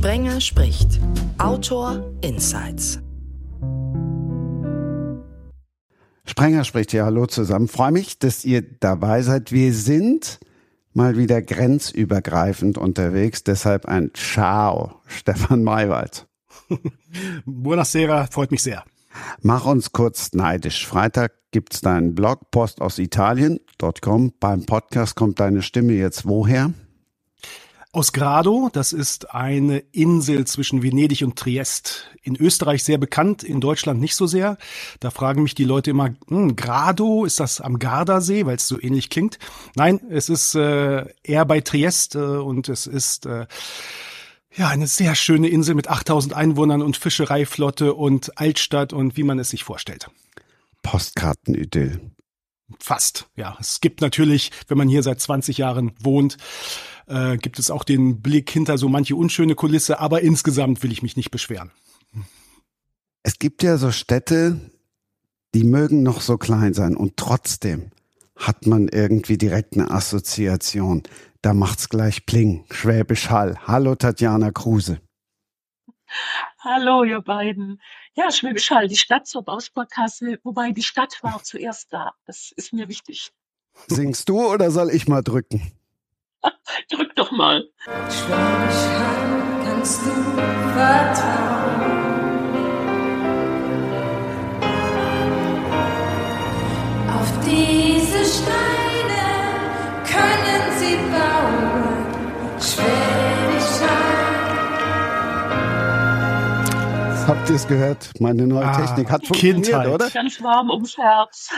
Sprenger spricht. Autor Insights. Sprenger spricht ja hallo zusammen. Freue mich, dass ihr dabei seid. Wir sind mal wieder grenzübergreifend unterwegs. Deshalb ein Ciao, Stefan Maywald. Buonasera, freut mich sehr. Mach uns kurz neidisch. Freitag gibt's deinen Blog Post aus Italien.com. Beim Podcast kommt deine Stimme jetzt woher? Aus Grado, das ist eine Insel zwischen Venedig und Triest. In Österreich sehr bekannt, in Deutschland nicht so sehr. Da fragen mich die Leute immer, hm, Grado, ist das am Gardasee, weil es so ähnlich klingt? Nein, es ist äh, eher bei Triest äh, und es ist äh, ja eine sehr schöne Insel mit 8000 Einwohnern und Fischereiflotte und Altstadt und wie man es sich vorstellt. Postkartenidyll. Fast, ja. Es gibt natürlich, wenn man hier seit 20 Jahren wohnt, äh, gibt es auch den Blick hinter so manche unschöne Kulisse, aber insgesamt will ich mich nicht beschweren. Es gibt ja so Städte, die mögen noch so klein sein und trotzdem hat man irgendwie direkt eine Assoziation. Da macht's gleich Pling, Schwäbisch Hall. Hallo Tatjana Kruse. Hallo, ihr beiden. Ja, Schwäbisch Hall, die Stadt zur Bausparkasse, wobei die Stadt war zuerst da. Das ist mir wichtig. Singst du oder soll ich mal drücken? Drück doch mal. Schwäbisch Hall kannst du vertrauen. Auf diese Steine können sie bauen. Schwäbisch Hall. Habt ihr es gehört? Meine neue Ah, Technik hat funktioniert, Kindheit. oder? Ganz warm ums Herz.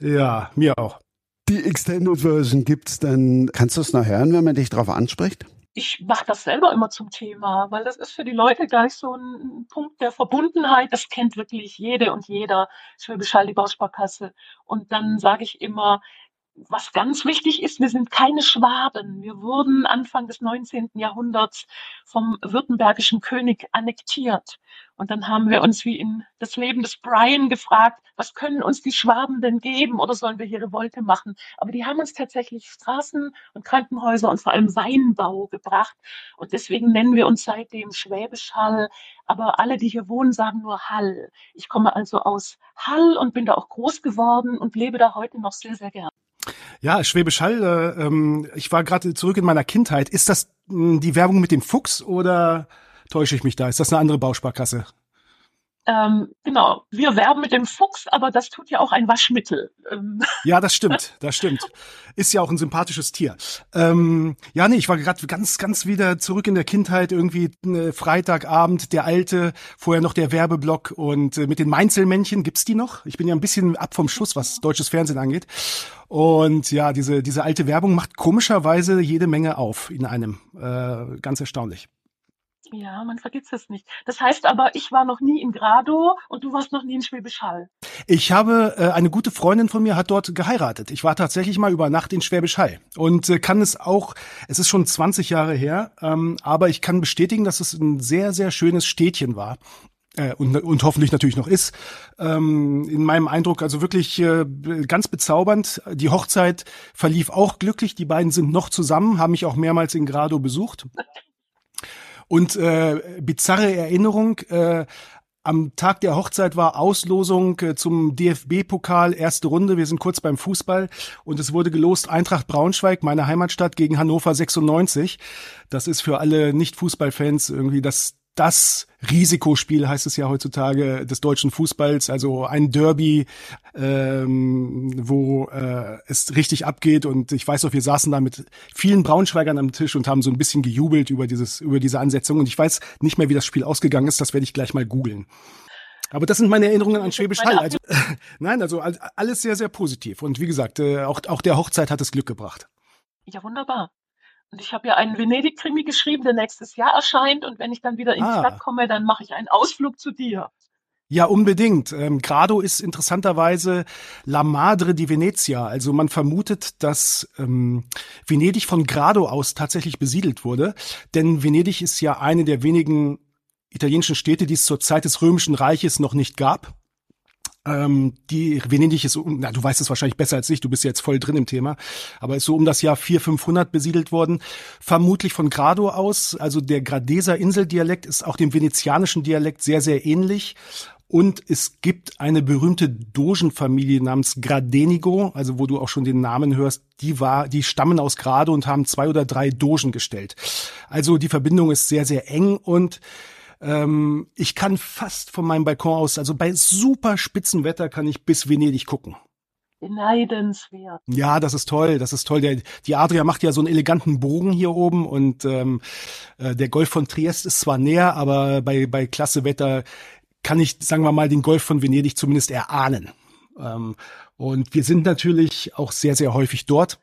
Ja, mir auch. Die Extended Version gibt's dann. Kannst du es noch hören, wenn man dich drauf anspricht? Ich mache das selber immer zum Thema, weil das ist für die Leute gleich so ein Punkt der Verbundenheit. Das kennt wirklich jede und jeder. Schwäbisch Hall, die Bausparkasse. Und dann sage ich immer, was ganz wichtig ist, wir sind keine Schwaben. Wir wurden Anfang des 19. Jahrhunderts vom württembergischen König annektiert. Und dann haben wir uns wie in das Leben des Brian gefragt, was können uns die Schwaben denn geben oder sollen wir hier Revolte machen? Aber die haben uns tatsächlich Straßen und Krankenhäuser und vor allem Weinbau gebracht. Und deswegen nennen wir uns seitdem Schwäbisch Hall. Aber alle, die hier wohnen, sagen nur Hall. Ich komme also aus Hall und bin da auch groß geworden und lebe da heute noch sehr, sehr gern. Ja, Schwäbisch Hall, äh, ähm, ich war gerade zurück in meiner Kindheit. Ist das mh, die Werbung mit dem Fuchs oder täusche ich mich da? Ist das eine andere Bausparkasse? Ähm, genau, wir werben mit dem Fuchs, aber das tut ja auch ein Waschmittel. Ähm, Ja, das stimmt, das stimmt. Ist ja auch ein sympathisches Tier. Ähm, ja, nee, ich war gerade ganz, ganz wieder zurück in der Kindheit, irgendwie äh, Freitagabend, der alte, vorher noch der Werbeblock und äh, mit den Mainzelmännchen, gibt's die noch? Ich bin ja ein bisschen ab vom Schuss, was deutsches Fernsehen angeht. Und ja, diese, diese alte Werbung macht komischerweise jede Menge auf in einem. Äh, ganz erstaunlich. Ja, man vergisst es nicht. Das heißt aber, ich war noch nie in Grado und du warst noch nie in Schwäbisch Hall. Ich habe äh, eine gute Freundin von mir hat dort geheiratet. Ich war tatsächlich mal über Nacht in Schwäbisch Hall und äh, kann es auch. Es ist schon 20 Jahre her, ähm, aber ich kann bestätigen, dass es ein sehr sehr schönes Städtchen war. Äh, und, und hoffentlich natürlich noch ist. Ähm, in meinem Eindruck also wirklich äh, ganz bezaubernd. Die Hochzeit verlief auch glücklich. Die beiden sind noch zusammen, haben mich auch mehrmals in Grado besucht. Und äh, bizarre Erinnerung, äh, am Tag der Hochzeit war Auslosung äh, zum DFB-Pokal, erste Runde. Wir sind kurz beim Fußball und es wurde gelost Eintracht Braunschweig, meine Heimatstadt, gegen Hannover 96. Das ist für alle Nicht-Fußballfans irgendwie das das Risikospiel heißt es ja heutzutage des deutschen Fußballs, also ein Derby, ähm, wo äh, es richtig abgeht. Und ich weiß noch, wir saßen da mit vielen Braunschweigern am Tisch und haben so ein bisschen gejubelt über dieses, über diese Ansetzung. Und ich weiß nicht mehr, wie das Spiel ausgegangen ist. Das werde ich gleich mal googeln. Aber das sind meine Erinnerungen an Schwäbisch Hall. Also, nein, also all- alles sehr, sehr positiv. Und wie gesagt, äh, auch, auch der Hochzeit hat es Glück gebracht. Ja, wunderbar. Und ich habe ja einen Venedig-Krimi geschrieben, der nächstes Jahr erscheint. Und wenn ich dann wieder in die Ah. Stadt komme, dann mache ich einen Ausflug zu dir. Ja, unbedingt. Ähm, Grado ist interessanterweise La Madre di Venezia. Also man vermutet, dass ähm, Venedig von Grado aus tatsächlich besiedelt wurde. Denn Venedig ist ja eine der wenigen italienischen Städte, die es zur Zeit des Römischen Reiches noch nicht gab. Ähm, die Venedig ist, na, du weißt es wahrscheinlich besser als ich, du bist jetzt voll drin im Thema, aber ist so um das Jahr 400, 500 besiedelt worden, vermutlich von Grado aus. Also der Gradeser Inseldialekt ist auch dem venezianischen Dialekt sehr, sehr ähnlich. Und es gibt eine berühmte Dogenfamilie namens Gradenigo, also wo du auch schon den Namen hörst, die war, die stammen aus Grado und haben zwei oder drei Dogen gestellt. Also die Verbindung ist sehr, sehr eng und ähm, ich kann fast von meinem Balkon aus, also bei super Spitzenwetter kann ich bis Venedig gucken. Beneidenswert. Ja, das ist toll, das ist toll. Der, die Adria macht ja so einen eleganten Bogen hier oben und ähm, äh, der Golf von Triest ist zwar näher, aber bei, bei klasse Wetter kann ich, sagen wir mal, den Golf von Venedig zumindest erahnen. Ähm, und wir sind natürlich auch sehr, sehr häufig dort.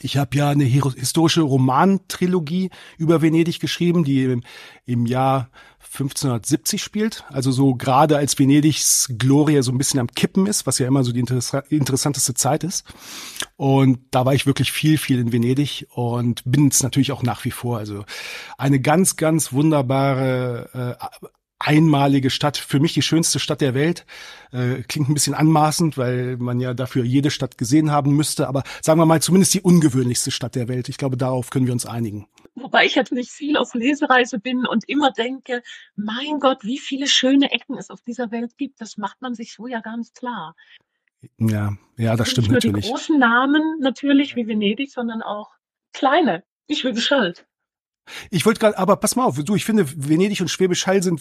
Ich habe ja eine historische Romantrilogie über Venedig geschrieben, die im, im Jahr 1570 spielt. Also so gerade als Venedigs Gloria so ein bisschen am Kippen ist, was ja immer so die interessanteste Zeit ist. Und da war ich wirklich viel, viel in Venedig und bin es natürlich auch nach wie vor. Also eine ganz, ganz wunderbare äh, einmalige Stadt, für mich die schönste Stadt der Welt. Äh, klingt ein bisschen anmaßend, weil man ja dafür jede Stadt gesehen haben müsste, aber sagen wir mal zumindest die ungewöhnlichste Stadt der Welt. Ich glaube, darauf können wir uns einigen. Wobei ich natürlich viel auf Lesereise bin und immer denke, mein Gott, wie viele schöne Ecken es auf dieser Welt gibt, das macht man sich so ja gar nicht klar. Ja, ja, das stimmt natürlich. Nicht nur die großen Namen natürlich wie Venedig, sondern auch kleine, wie Schwäbisch Hall. Ich wollte gerade, aber pass mal auf, du, ich finde, Venedig und Schwäbisch Hall sind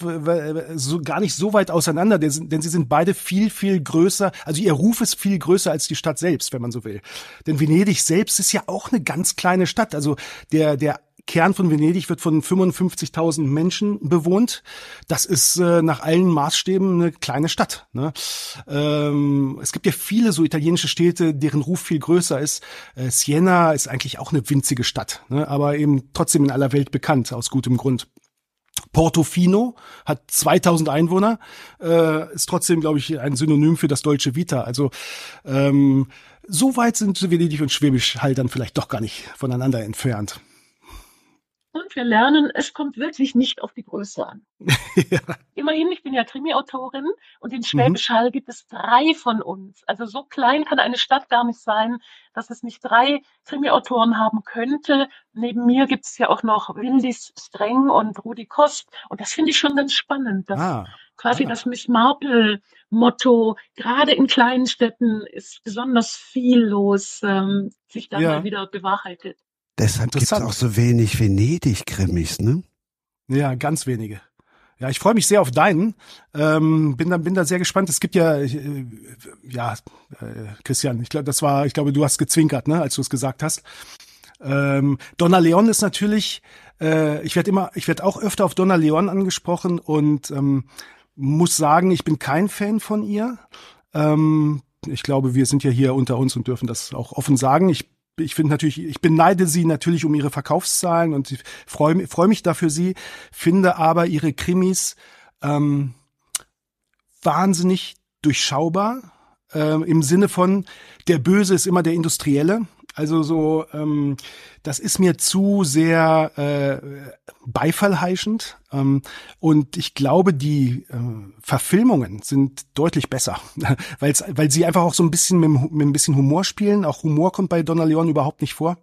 so gar nicht so weit auseinander, denn sie sind beide viel, viel größer, also ihr Ruf ist viel größer als die Stadt selbst, wenn man so will. Denn Venedig selbst ist ja auch eine ganz kleine Stadt. Also der, der Kern von Venedig wird von 55.000 Menschen bewohnt. Das ist äh, nach allen Maßstäben eine kleine Stadt. Ne? Ähm, es gibt ja viele so italienische Städte, deren Ruf viel größer ist. Äh, Siena ist eigentlich auch eine winzige Stadt, ne? aber eben trotzdem in aller Welt bekannt, aus gutem Grund. Portofino hat 2000 Einwohner, äh, ist trotzdem, glaube ich, ein Synonym für das deutsche Vita. Also ähm, so weit sind Venedig und Schwäbisch halt dann vielleicht doch gar nicht voneinander entfernt. Und wir lernen, es kommt wirklich nicht auf die Größe an. ja. Immerhin, ich bin ja Krimi-Autorin und in Schwäbisch Hall mhm. gibt es drei von uns. Also so klein kann eine Stadt gar nicht sein, dass es nicht drei Krimi-Autoren haben könnte. Neben mir gibt es ja auch noch Wildis Streng und Rudi Kost. Und das finde ich schon ganz spannend. Dass ah. Quasi ah. das Miss Marple-Motto, gerade in kleinen Städten ist besonders viel los, ähm, sich dann ja. mal wieder bewahrheitet. Deshalb gibt es auch so wenig Venedig-Krimis, ne? Ja, ganz wenige. Ja, ich freue mich sehr auf deinen. Ähm, bin da bin da sehr gespannt. Es gibt ja äh, ja äh, Christian, ich glaube, das war, ich glaube, du hast gezwinkert, ne, als du es gesagt hast. Ähm, Donna Leon ist natürlich, äh, ich werde immer, ich werde auch öfter auf Donna Leon angesprochen und ähm, muss sagen, ich bin kein Fan von ihr. Ähm, ich glaube, wir sind ja hier unter uns und dürfen das auch offen sagen. Ich ich finde natürlich, ich beneide sie natürlich um ihre Verkaufszahlen und freue freu mich dafür sie, finde aber ihre Krimis ähm, wahnsinnig durchschaubar äh, im Sinne von der Böse ist immer der Industrielle also so, ähm, das ist mir zu sehr äh, beifallheischend. Ähm, und ich glaube, die äh, Verfilmungen sind deutlich besser, Weil's, weil sie einfach auch so ein bisschen mit, mit ein bisschen Humor spielen. Auch Humor kommt bei Donna Leon überhaupt nicht vor.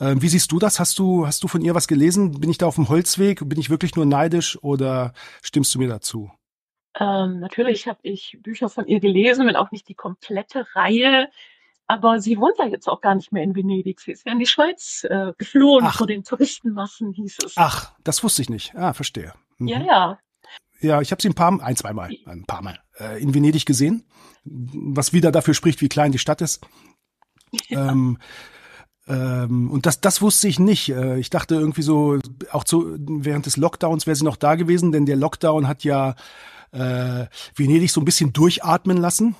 Äh, wie siehst du das? Hast du, hast du von ihr was gelesen? Bin ich da auf dem Holzweg? Bin ich wirklich nur neidisch oder stimmst du mir dazu? Ähm, natürlich habe ich Bücher von ihr gelesen, wenn auch nicht die komplette Reihe. Aber sie wohnt ja jetzt auch gar nicht mehr in Venedig. Sie ist ja in die Schweiz äh, geflohen Ach. vor den Touristenmassen, hieß es. Ach, das wusste ich nicht. Ah, verstehe. Mhm. Ja, ja. Ja, ich habe sie ein paar, ein, zwei Mal, ein paar Mal äh, in Venedig gesehen, was wieder dafür spricht, wie klein die Stadt ist. Ja. Ähm, ähm, und das, das wusste ich nicht. Äh, ich dachte irgendwie so, auch zu, während des Lockdowns wäre sie noch da gewesen, denn der Lockdown hat ja äh, Venedig so ein bisschen durchatmen lassen.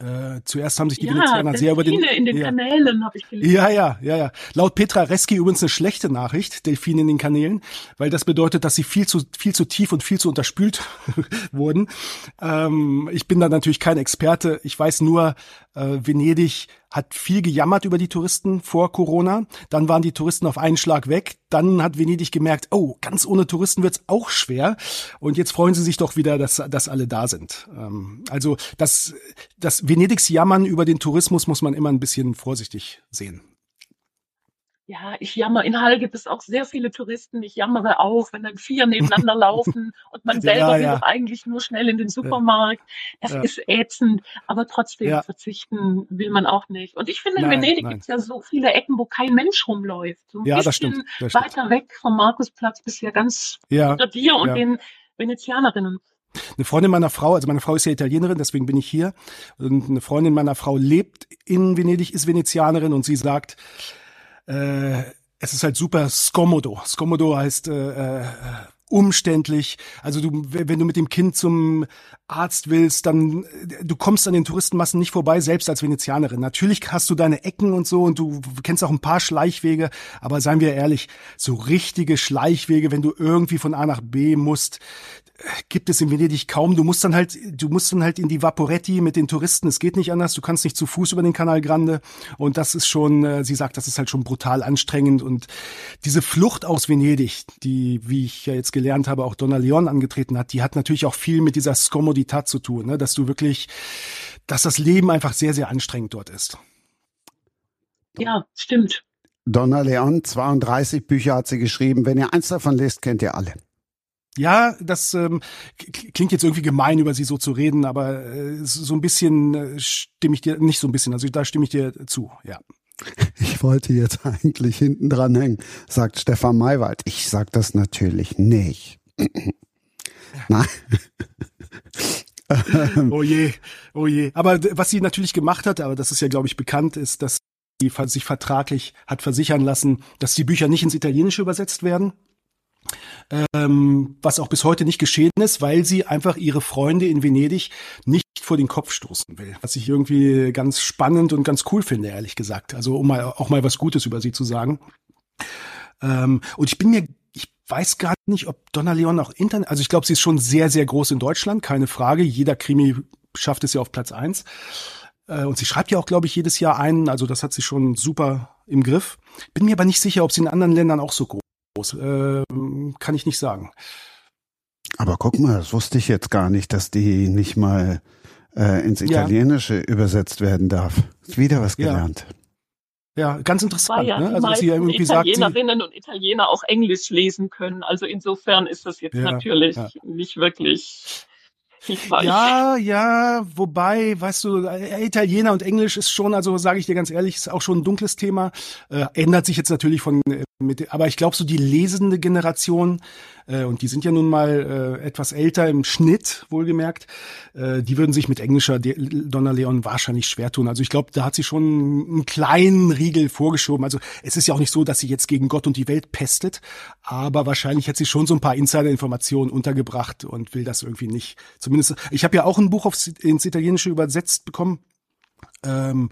Äh, zuerst haben sich die ja, Venezianer sehr über den in den ja. Kanälen habe ich gelesen. Ja, ja, ja, ja. Laut Petra Reski übrigens eine schlechte Nachricht, Delfine in den Kanälen, weil das bedeutet, dass sie viel zu viel zu tief und viel zu unterspült wurden. Ähm, ich bin da natürlich kein Experte. Ich weiß nur, äh, Venedig hat viel gejammert über die Touristen vor Corona. Dann waren die Touristen auf einen Schlag weg. Dann hat Venedig gemerkt, oh, ganz ohne Touristen wird's auch schwer. Und jetzt freuen sie sich doch wieder, dass, dass alle da sind. Ähm, also das, das Venedigs Jammern über den Tourismus muss man immer ein bisschen vorsichtig sehen. Ja, ich jammer. In Hall gibt es auch sehr viele Touristen. Ich jammere auch, wenn dann vier nebeneinander laufen und man selber Ja, will ja. doch eigentlich nur schnell in den Supermarkt. Das Ja. ist ätzend, aber trotzdem verzichten will man auch nicht. Und ich finde, in Nein, Venedig gibt es ja so viele Ecken, wo kein Mensch rumläuft. So ein Ja, bisschen das stimmt. Das stimmt. weiter weg vom Markusplatz bist ja ganz unter dir und den Venezianerinnen. Eine Freundin meiner Frau, also meine Frau ist ja Italienerin, deswegen bin ich hier. Und eine Freundin meiner Frau lebt in Venedig, ist Venezianerin und sie sagt, äh, es ist halt super scomodo. Scomodo heißt äh, äh, umständlich. Also du, wenn du mit dem Kind zum Arzt willst, dann du kommst an den Touristenmassen nicht vorbei, selbst als Venezianerin. Natürlich hast du deine Ecken und so und du kennst auch ein paar Schleichwege, aber seien wir ehrlich, so richtige Schleichwege, wenn du irgendwie von A nach B musst, gibt es in Venedig kaum. Du musst dann halt, du musst dann halt in die Vaporetti mit den Touristen. Es geht nicht anders. Du kannst nicht zu Fuß über den Canal Grande. Und das ist schon, äh, sie sagt, das ist halt schon brutal anstrengend. Und diese Flucht aus Venedig, die, wie ich ja jetzt gelernt habe, auch Donna Leon angetreten hat, die hat natürlich auch viel mit dieser Scomodità zu tun, ne? dass du wirklich, dass das Leben einfach sehr, sehr anstrengend dort ist. Ja, stimmt. Donna Leon, 32 Bücher hat sie geschrieben. Wenn ihr eins davon lest, kennt ihr alle. Ja, das ähm, klingt jetzt irgendwie gemein, über sie so zu reden, aber äh, so ein bisschen äh, stimme ich dir, nicht so ein bisschen, also da stimme ich dir zu, ja. Ich wollte jetzt eigentlich hinten dran hängen, sagt Stefan Maywald. Ich sag das natürlich nicht. Nein. Oh je, oh je. Aber was sie natürlich gemacht hat, aber das ist ja, glaube ich, bekannt, ist, dass sie sich vertraglich hat versichern lassen, dass die Bücher nicht ins Italienische übersetzt werden. Ähm, was auch bis heute nicht geschehen ist, weil sie einfach ihre Freunde in Venedig nicht vor den Kopf stoßen will. Was ich irgendwie ganz spannend und ganz cool finde, ehrlich gesagt. Also um mal auch mal was Gutes über sie zu sagen. Ähm, und ich bin mir, ich weiß gar nicht, ob Donna Leon auch Internet, also ich glaube, sie ist schon sehr, sehr groß in Deutschland, keine Frage. Jeder Krimi schafft es ja auf Platz eins. Äh, und sie schreibt ja auch, glaube ich, jedes Jahr einen, also das hat sie schon super im Griff. Bin mir aber nicht sicher, ob sie in anderen Ländern auch so groß äh, kann ich nicht sagen. Aber guck mal, das wusste ich jetzt gar nicht, dass die nicht mal äh, ins Ja. Italienische übersetzt werden darf. Wieder was Ja. gelernt. Ja, ganz War interessant. ja ne? die Also dass sie ja irgendwie sagt, sie, Italienerinnen und Italiener auch Englisch lesen können. Also insofern ist das jetzt Ja, natürlich ja. nicht wirklich. Ja, ja, wobei, weißt du, äh, Italiener und Englisch ist schon, also sage ich dir ganz ehrlich, ist auch schon ein dunkles Thema. Äh, ändert sich jetzt natürlich von, äh, mit, aber ich glaube, so die lesende Generation, äh, und die sind ja nun mal äh, etwas älter im Schnitt, wohlgemerkt, äh, die würden sich mit englischer De Donna Leon wahrscheinlich schwer tun. Also ich glaube, da hat sie schon einen kleinen Riegel vorgeschoben. Also es ist ja auch nicht so, dass sie jetzt gegen Gott und die Welt pestet, aber wahrscheinlich hat sie schon so ein paar Insider-Informationen untergebracht und will das irgendwie nicht. Zumindest, ich habe ja auch ein Buch aufs, ins Italienische übersetzt bekommen. Ähm,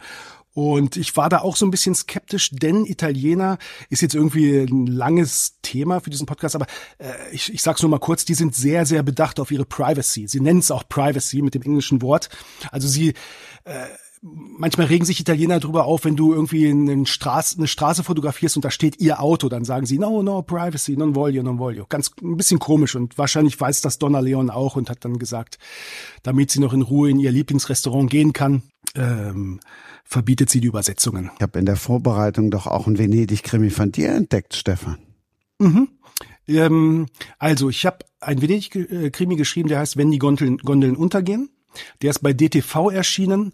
und ich war da auch so ein bisschen skeptisch, denn Italiener ist jetzt irgendwie ein langes Thema für diesen Podcast, aber äh, ich, ich sag's nur mal kurz, die sind sehr, sehr bedacht auf ihre Privacy. Sie nennen es auch Privacy mit dem englischen Wort. Also sie äh, manchmal regen sich Italiener drüber auf, wenn du irgendwie einen Straße, eine Straße fotografierst und da steht ihr Auto, dann sagen sie, no, no, privacy, non voglio, non voglio. Ganz ein bisschen komisch und wahrscheinlich weiß das Donna Leon auch und hat dann gesagt, damit sie noch in Ruhe in ihr Lieblingsrestaurant gehen kann, ähm, verbietet sie die Übersetzungen. Ich habe in der Vorbereitung doch auch ein Venedig-Krimi von dir entdeckt, Stefan. Mhm. Ähm, also, ich habe ein Venedig-Krimi geschrieben, der heißt Wenn die Gondeln, Gondeln untergehen. Der ist bei DTV erschienen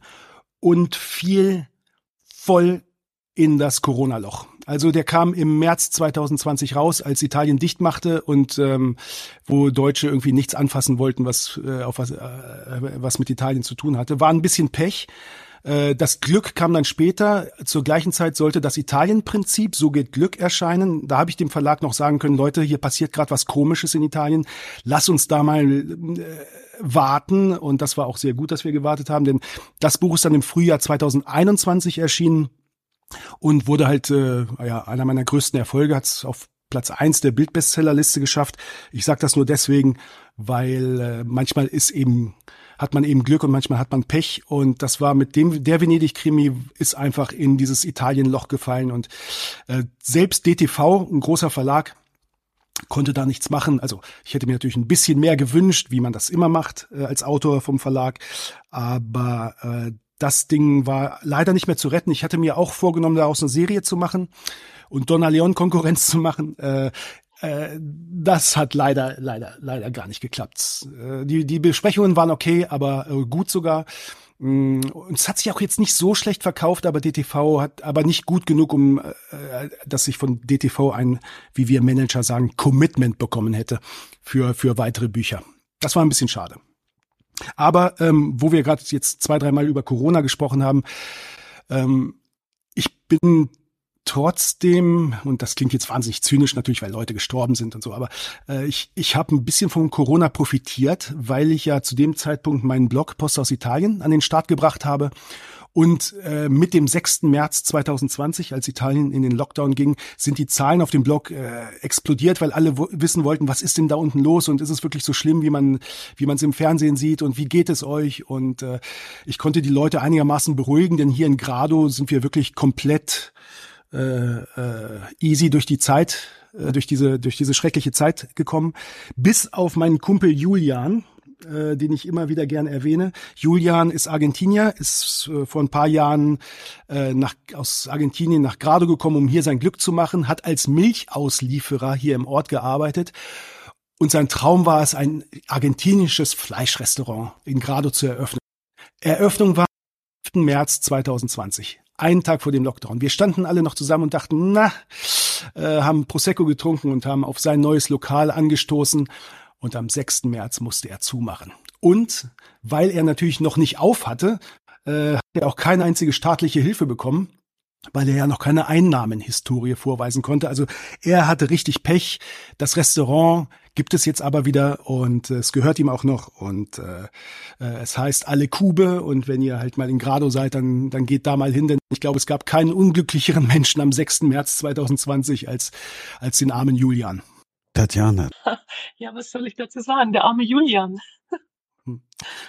und fiel voll in das Corona-Loch. Also der kam im März 2020 raus, als Italien dicht machte und ähm, wo Deutsche irgendwie nichts anfassen wollten, was äh, auf was, äh, was mit Italien zu tun hatte. War ein bisschen Pech. Äh, Das Glück kam dann später. Zur gleichen Zeit sollte das Italien-Prinzip, so geht Glück, erscheinen. Da habe ich dem Verlag noch sagen können, Leute, hier passiert gerade was Komisches in Italien. Lass uns da mal äh, warten. Und das war auch sehr gut, dass wir gewartet haben, denn das Buch ist dann im Frühjahr 2021 erschienen und wurde halt äh, ja, einer meiner größten Erfolge, hat es auf Platz eins der Bildbestsellerliste geschafft. Ich sage das nur deswegen, weil äh, manchmal ist eben hat man eben Glück und manchmal hat man Pech. Und das war mit dem, der Venedig-Krimi ist einfach in dieses Italienloch gefallen. Und äh, selbst DTV, ein großer Verlag, konnte da nichts machen. Also ich hätte mir natürlich ein bisschen mehr gewünscht, wie man das immer macht äh, als Autor vom Verlag. Aber äh, das Ding war leider nicht mehr zu retten. Ich hatte mir auch vorgenommen, daraus eine Serie zu machen und Donna Leon Konkurrenz zu machen. Äh, äh, das hat leider, leider, leider gar nicht geklappt. Äh, die, die Besprechungen waren okay, aber äh, gut sogar. Mm, und es hat sich auch jetzt nicht so schlecht verkauft, aber DTV hat aber nicht gut genug, um äh, dass ich von DTV ein, wie wir Manager sagen, Commitment bekommen hätte für für weitere Bücher. Das war ein bisschen schade. Aber ähm, wo wir gerade jetzt zwei, dreimal über Corona gesprochen haben, ähm, ich bin trotzdem, und das klingt jetzt wahnsinnig zynisch natürlich, weil Leute gestorben sind und so, aber äh, ich, ich habe ein bisschen von Corona profitiert, weil ich ja zu dem Zeitpunkt meinen Blog Post aus Italien an den Start gebracht habe. Und äh, mit dem 6. März 2020, als Italien in den Lockdown ging, sind die Zahlen auf dem Blog äh, explodiert, weil alle wissen wollten, was ist denn da unten los und ist es wirklich so schlimm, wie man wie man es im Fernsehen sieht und wie geht es euch? Und äh, ich konnte die Leute einigermaßen beruhigen, denn hier in Grado sind wir wirklich komplett äh, äh, easy durch die Zeit, äh, durch diese durch diese schreckliche Zeit gekommen, bis auf meinen Kumpel Julian, äh, den ich immer wieder gern erwähne. Julian ist Argentinier, ist äh, vor ein paar Jahren äh, nach, aus Argentinien nach Grado gekommen, um hier sein Glück zu machen, hat als Milchauslieferer hier im Ort gearbeitet. Und sein Traum war es, ein argentinisches Fleischrestaurant in Grado zu eröffnen. Eröffnung war 5. März 2020 einen Tag vor dem Lockdown. Wir standen alle noch zusammen und dachten, na, äh, haben Prosecco getrunken und haben auf sein neues Lokal angestoßen. Und am 6. März musste er zumachen. Und weil er natürlich noch nicht auf hatte, äh, hat er auch keine einzige staatliche Hilfe bekommen weil er ja noch keine Einnahmenhistorie vorweisen konnte. Also er hatte richtig Pech. Das Restaurant gibt es jetzt aber wieder und äh, es gehört ihm auch noch und äh, äh, es heißt alle Kube und wenn ihr halt mal in Grado seid, dann, dann geht da mal hin, denn ich glaube, es gab keinen unglücklicheren Menschen am 6. März 2020 als, als den armen Julian. Tatjana. Ja, was soll ich dazu sagen? Der arme Julian.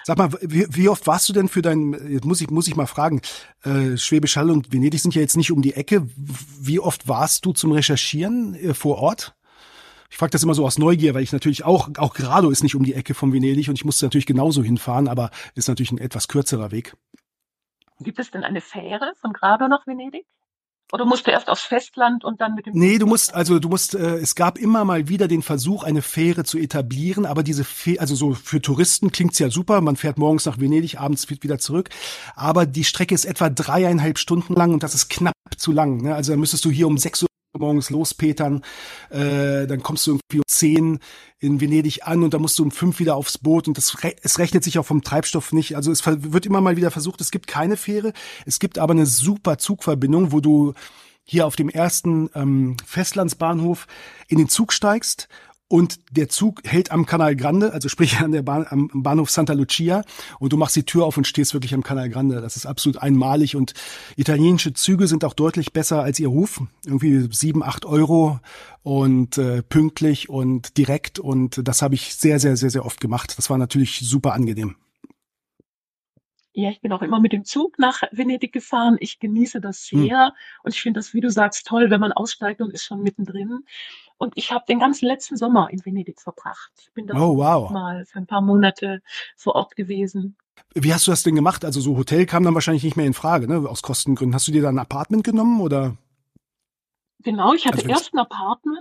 Sag mal, wie, wie, oft warst du denn für dein, jetzt muss ich, muss ich mal fragen, äh, Schwäbisch Hall und Venedig sind ja jetzt nicht um die Ecke. Wie oft warst du zum Recherchieren äh, vor Ort? Ich frage das immer so aus Neugier, weil ich natürlich auch, auch Grado ist nicht um die Ecke von Venedig und ich musste natürlich genauso hinfahren, aber ist natürlich ein etwas kürzerer Weg. Gibt es denn eine Fähre von Grado nach Venedig? Oder musst du erst aufs Festland und dann mit dem Nee, du musst also du musst äh, es gab immer mal wieder den Versuch eine Fähre zu etablieren, aber diese Fähre, also so für Touristen klingt's ja super, man fährt morgens nach Venedig, abends wieder zurück, aber die Strecke ist etwa dreieinhalb Stunden lang und das ist knapp zu lang, ne? Also dann müsstest du hier um sechs Uhr morgens lospetern, äh, dann kommst du irgendwie um zehn in Venedig an und dann musst du um fünf wieder aufs Boot und das es rechnet sich auch vom Treibstoff nicht. Also es wird immer mal wieder versucht, es gibt keine Fähre, es gibt aber eine super Zugverbindung, wo du hier auf dem ersten ähm, Festlandsbahnhof in den Zug steigst und der Zug hält am Canal Grande, also sprich an der Bahn, am Bahnhof Santa Lucia und du machst die Tür auf und stehst wirklich am Canal Grande. Das ist absolut einmalig und italienische Züge sind auch deutlich besser als ihr Ruf. Irgendwie sieben, acht Euro und äh, pünktlich und direkt und das habe ich sehr, sehr, sehr, sehr oft gemacht. Das war natürlich super angenehm. Ja, ich bin auch immer mit dem Zug nach Venedig gefahren. Ich genieße das hm. sehr hm. und ich finde das, wie du sagst, toll, wenn man aussteigt und ist schon mittendrin. Und ich habe den ganzen letzten Sommer in Venedig verbracht. Ich bin da oh, wow. mal für ein paar Monate vor Ort gewesen. Wie hast du das denn gemacht? Also so Hotel kam dann wahrscheinlich nicht mehr in Frage, ne? Aus Kostengründen. Hast du dir da ein Apartment genommen oder? Genau, ich hatte also erst ein Apartment,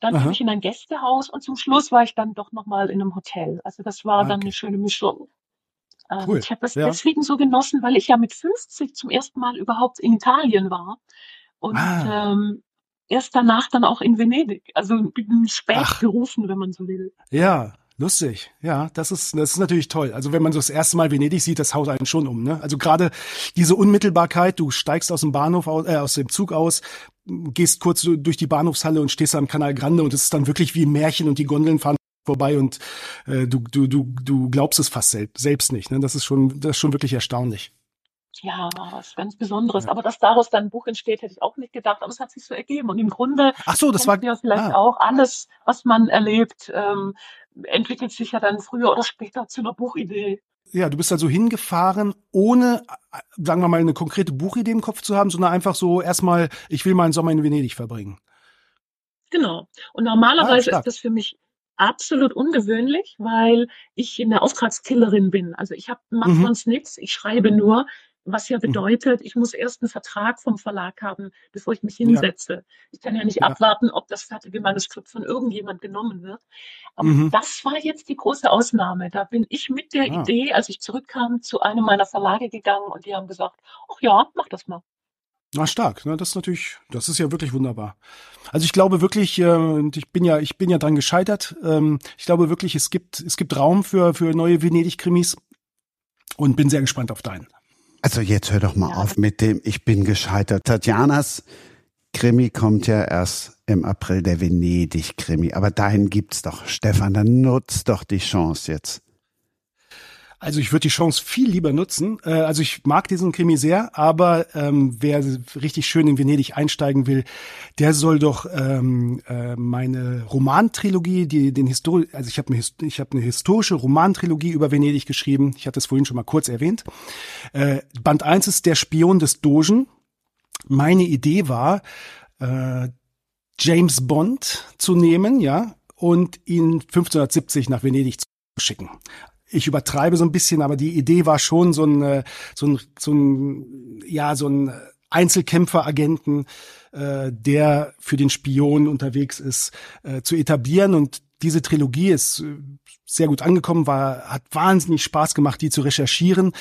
dann bin ich in ein Gästehaus und zum Schluss war ich dann doch nochmal in einem Hotel. Also das war ah, okay. dann eine schöne Mischung. Ähm, cool. Ich habe das ja. deswegen so genossen, weil ich ja mit 50 zum ersten Mal überhaupt in Italien war. Und ah. ähm, erst danach dann auch in Venedig. Also spät Ach. gerufen, wenn man so will. Ja, Lustig, ja, das ist das ist natürlich toll. Also wenn man so das erste Mal Venedig sieht, das haut einen schon um. Ne? Also gerade diese Unmittelbarkeit, du steigst aus dem Bahnhof aus, äh, aus dem Zug aus, gehst kurz durch die Bahnhofshalle und stehst am Canal Grande und es ist dann wirklich wie ein Märchen und die Gondeln fahren vorbei und äh, du du du du glaubst es fast selbst, selbst nicht. Ne? Das ist schon das ist schon wirklich erstaunlich ja, was ganz Besonderes. Ja. Aber dass daraus dann ein Buch entsteht, hätte ich auch nicht gedacht. Aber es hat sich so ergeben. Und im Grunde Ach so, das war ja vielleicht ah. auch alles, was man erlebt, ähm, entwickelt sich ja dann früher oder später zu einer Buchidee. Ja, du bist also hingefahren, ohne, sagen wir mal, eine konkrete Buchidee im Kopf zu haben, sondern einfach so erstmal, ich will meinen Sommer in Venedig verbringen. Genau. Und normalerweise Ah, ist das für mich absolut ungewöhnlich, weil ich eine Auftragskillerin bin. Also ich habe mache Mhm. sonst nichts, ich schreibe nur, was ja Mhm. bedeutet, ich muss erst einen Vertrag vom Verlag haben, bevor ich mich Ja. hinsetze. Ich kann ja nicht Ja. abwarten, ob das fertige Manuskript von irgendjemand genommen wird. Aber Mhm. das war jetzt die große Ausnahme. Da bin ich mit der Ah. Idee, als ich zurückkam, zu einem meiner Verlage gegangen und die haben gesagt, ach ja, mach das mal. Na stark, ne? Das ist natürlich, das ist ja wirklich wunderbar. Also ich glaube wirklich, äh, und ich bin ja, ich bin ja dran gescheitert. Ähm, ich glaube wirklich, es gibt, es gibt Raum für für neue Venedig-Krimis und bin sehr gespannt auf deinen. Also jetzt hör doch mal Ja, auf mit dem Ich bin gescheitert. Tatjanas Krimi kommt ja erst im April, der Venedig-Krimi. Aber dahin gibt's doch, Stefan, dann nutzt doch die Chance jetzt. Also ich würde die Chance viel lieber nutzen. Äh, also ich mag diesen Krimi sehr, aber ähm, wer richtig schön in Venedig einsteigen will, der soll doch ähm, äh, meine Romantrilogie, die den Histori also ich habe eine, ich hab eine historische Romantrilogie über Venedig geschrieben. Ich hatte es vorhin schon mal kurz erwähnt. Äh, Band 1 ist der Spion des Dogen. Meine Idee war, äh, James Bond zu nehmen, ja, und ihn 1570 nach Venedig zu schicken. Ich übertreibe so ein bisschen, aber die Idee war schon so ein, äh, so ein, so ein, ja, so ein Einzelkämpferagenten, äh, der für den Spion unterwegs ist, äh, zu etablieren. Und diese Trilogie ist äh, sehr gut angekommen, war, hat wahnsinnig Spaß gemacht, die zu recherchieren.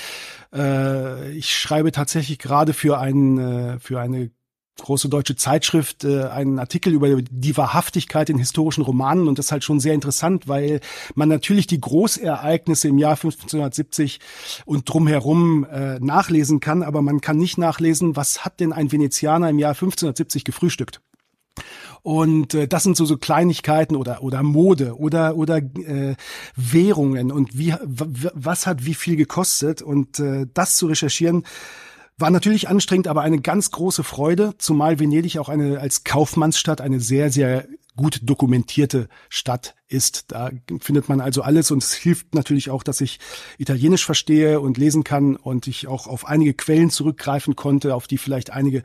Äh, ich schreibe tatsächlich gerade für einen, für eine große deutsche Zeitschrift äh, einen Artikel über die Wahrhaftigkeit in historischen Romanen. Und das ist halt schon sehr interessant, weil man natürlich die Großereignisse im Jahr 1570 und drumherum äh, nachlesen kann, aber man kann nicht nachlesen, was hat denn ein Venezianer im Jahr 1570 gefrühstückt. Und äh, das sind so so Kleinigkeiten oder oder Mode oder oder äh, Währungen. Und wie was hat wie viel gekostet? Und äh, das zu recherchieren war natürlich anstrengend, aber eine ganz große Freude, zumal Venedig auch eine als Kaufmannsstadt eine sehr, sehr gut dokumentierte Stadt ist. Da findet man also alles und es hilft natürlich auch, dass ich Italienisch verstehe und lesen kann und ich auch auf einige Quellen zurückgreifen konnte, auf die vielleicht einige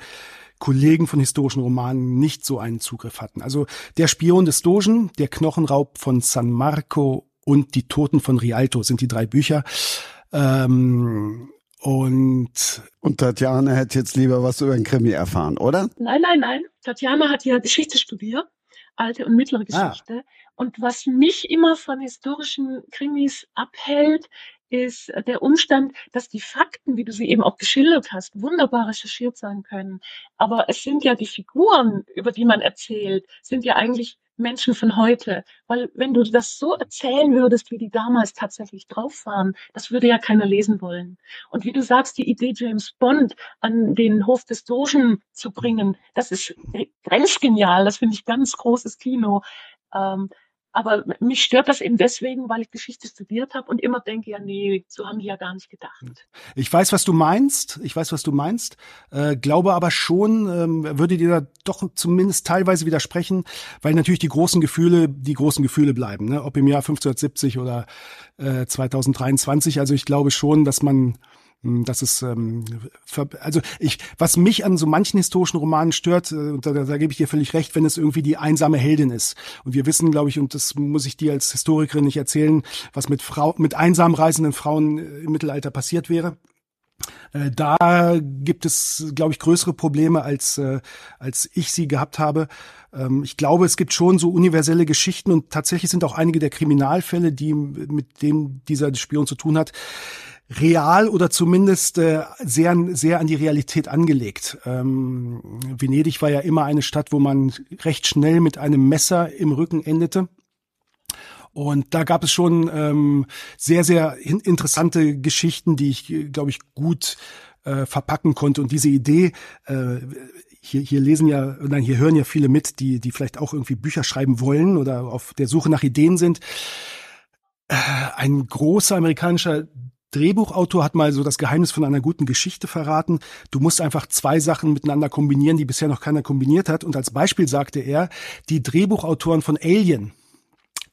Kollegen von historischen Romanen nicht so einen Zugriff hatten. Also Der Spion des Dogen, Der Knochenraub von San Marco und Die Toten von Rialto sind die drei Bücher. Ähm, und Und Tatjana hätte jetzt lieber was über den Krimi erfahren, oder? Nein, nein, nein. Tatjana hat ja Geschichte studiert, alte und mittlere Ah. Geschichte. Und was mich immer von historischen Krimis abhält, ist der Umstand, dass die Fakten, wie du sie eben auch geschildert hast, wunderbar recherchiert sein können. Aber es sind ja die Figuren, über die man erzählt, sind ja eigentlich Menschen von heute. Weil wenn du das so erzählen würdest, wie die damals tatsächlich drauf waren, das würde ja keiner lesen wollen. Und wie du sagst, die Idee James Bond an den Hof des Dogen zu bringen, das ist grenzgenial. Das finde ich ganz großes Kino. Ähm, aber mich stört das eben deswegen, weil ich Geschichte studiert habe und immer denke, ja, nee, so haben die ja gar nicht gedacht. Ich weiß, was du meinst. Ich weiß, was du meinst. Äh, glaube aber schon, ähm, würde dir da doch zumindest teilweise widersprechen, weil natürlich die großen Gefühle, die großen Gefühle bleiben. Ne? Ob im Jahr 1570 oder äh, 2023. Also ich glaube schon, dass man hm, das ist ähm, also ich was mich an so manchen historischen Romanen stört, äh, da, da, da gebe ich dir völlig recht, wenn es irgendwie die einsame Heldin ist. Und wir wissen, glaube ich, und das muss ich dir als Historikerin nicht erzählen, was mit Frau mit einsam reisenden Frauen äh, im Mittelalter passiert wäre. Äh, Da gibt es, glaube ich, größere Probleme, als, äh, als ich sie gehabt habe. Ähm, Ich glaube, es gibt schon so universelle Geschichten und tatsächlich sind auch einige der Kriminalfälle, die mit dem dieser Spion zu tun hat, real oder zumindest äh, sehr, sehr an die Realität angelegt. Ähm, Venedig war ja immer eine Stadt, wo man recht schnell mit einem Messer im Rücken endete. Und da gab es schon ähm, sehr, sehr in interessante Geschichten, die ich, glaube ich, gut äh, verpacken konnte. Und diese Idee, äh, hier, hier lesen ja, nein, hier hören ja viele mit, die, die vielleicht auch irgendwie Bücher schreiben wollen oder auf der Suche nach Ideen sind. Äh, ein großer amerikanischer Drehbuchautor hat mal so das Geheimnis von einer guten Geschichte verraten. Du musst einfach zwei Sachen miteinander kombinieren, die bisher noch keiner kombiniert hat. Und als Beispiel sagte er, die Drehbuchautoren von Alien,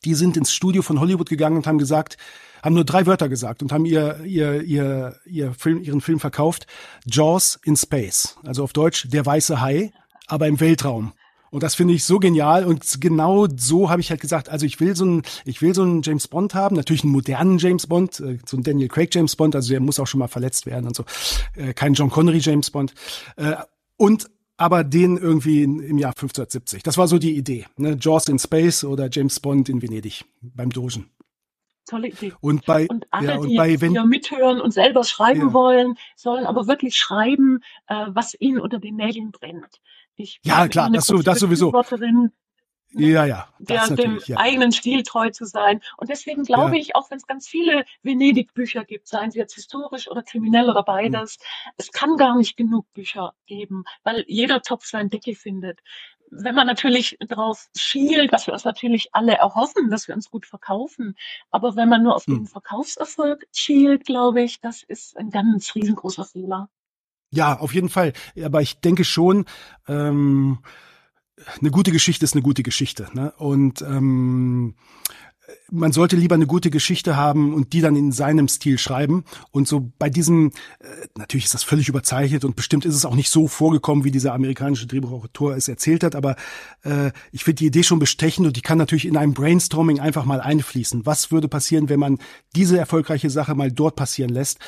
die sind ins Studio von Hollywood gegangen und haben gesagt, haben nur drei Wörter gesagt und haben ihr, ihr, ihr, ihr Film, ihren Film verkauft. Jaws in Space. Also auf Deutsch der weiße Hai, aber im Weltraum. Und das finde ich so genial. Und genau so habe ich halt gesagt, also ich will so einen, ich will so einen James Bond haben, natürlich einen modernen James Bond, äh, so einen Daniel Craig James Bond, also der muss auch schon mal verletzt werden und so. Äh, kein John Connery James Bond. Äh, und aber den irgendwie im Jahr 1570. Das war so die Idee. Ne? Jaws in Space oder James Bond in Venedig beim Dogen. Tolle Idee. Und bei, Und alle, ja, und die bei, wenn, hier mithören und selber schreiben Ja. wollen, sollen aber wirklich schreiben, was ihnen unter den Nägeln brennt. Ich Ja, klar, eine das so- das sowieso. Befürworterin, ja, ja, der, dem ja. eigenen Stil treu zu sein. Und deswegen glaube Ja. ich, auch wenn es ganz viele Venedig-Bücher gibt, seien sie jetzt historisch oder kriminell oder beides, es kann gar nicht genug Bücher geben, weil jeder Topf sein Decke findet. Wenn man natürlich darauf schielt, was wir uns natürlich alle erhoffen, dass wir uns gut verkaufen, aber wenn man nur auf Hm. den Verkaufserfolg schielt, glaube ich, das ist ein ganz riesengroßer Fehler. Ja, auf jeden Fall. Aber ich denke schon, ähm, eine gute Geschichte ist eine gute Geschichte. Ne? Und ähm, man sollte lieber eine gute Geschichte haben und die dann in seinem Stil schreiben. Und so bei diesem, äh, natürlich ist das völlig überzeichnet und bestimmt ist es auch nicht so vorgekommen, wie dieser amerikanische Drehbuchautor es erzählt hat, aber äh, ich finde die Idee schon bestechend und die kann natürlich in einem Brainstorming einfach mal einfließen. Was würde passieren, wenn man diese erfolgreiche Sache mal dort passieren lässt?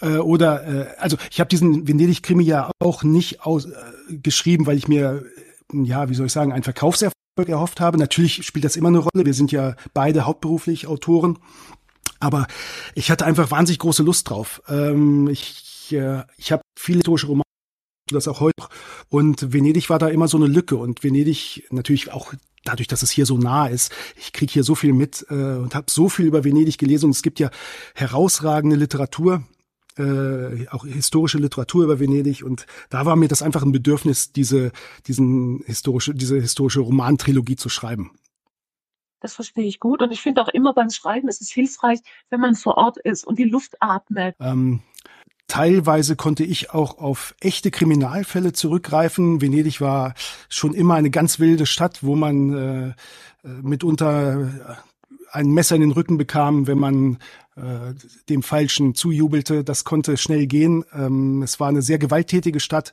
Äh, oder, äh, also ich habe diesen Venedig-Krimi ja auch nicht aus, äh, geschrieben, weil ich mir, ja, wie soll ich sagen, einen Verkaufserfolg erhofft habe. Natürlich spielt das immer eine Rolle. Wir sind ja beide hauptberuflich Autoren. Aber ich hatte einfach wahnsinnig große Lust drauf. Ähm, ich äh, ich habe viele historische Romane, das auch heute. Und Venedig war da immer so eine Lücke. Und Venedig natürlich auch dadurch, dass es hier so nah ist. Ich kriege hier so viel mit äh, und habe so viel über Venedig gelesen. Und es gibt ja herausragende Literatur äh, auch historische Literatur über Venedig und da war mir das einfach ein Bedürfnis, diese, diesen historische, diese historische Romantrilogie zu schreiben. Das verstehe ich gut. Und ich finde auch immer beim Schreiben ist es hilfreich, wenn man vor Ort ist und die Luft atmet. Ähm, teilweise konnte ich auch auf echte Kriminalfälle zurückgreifen. Venedig war schon immer eine ganz wilde Stadt, wo man äh, äh, mitunter ein Messer in den Rücken bekam, wenn man äh, dem Falschen zujubelte. Das konnte schnell gehen. Ähm, es war eine sehr gewalttätige Stadt,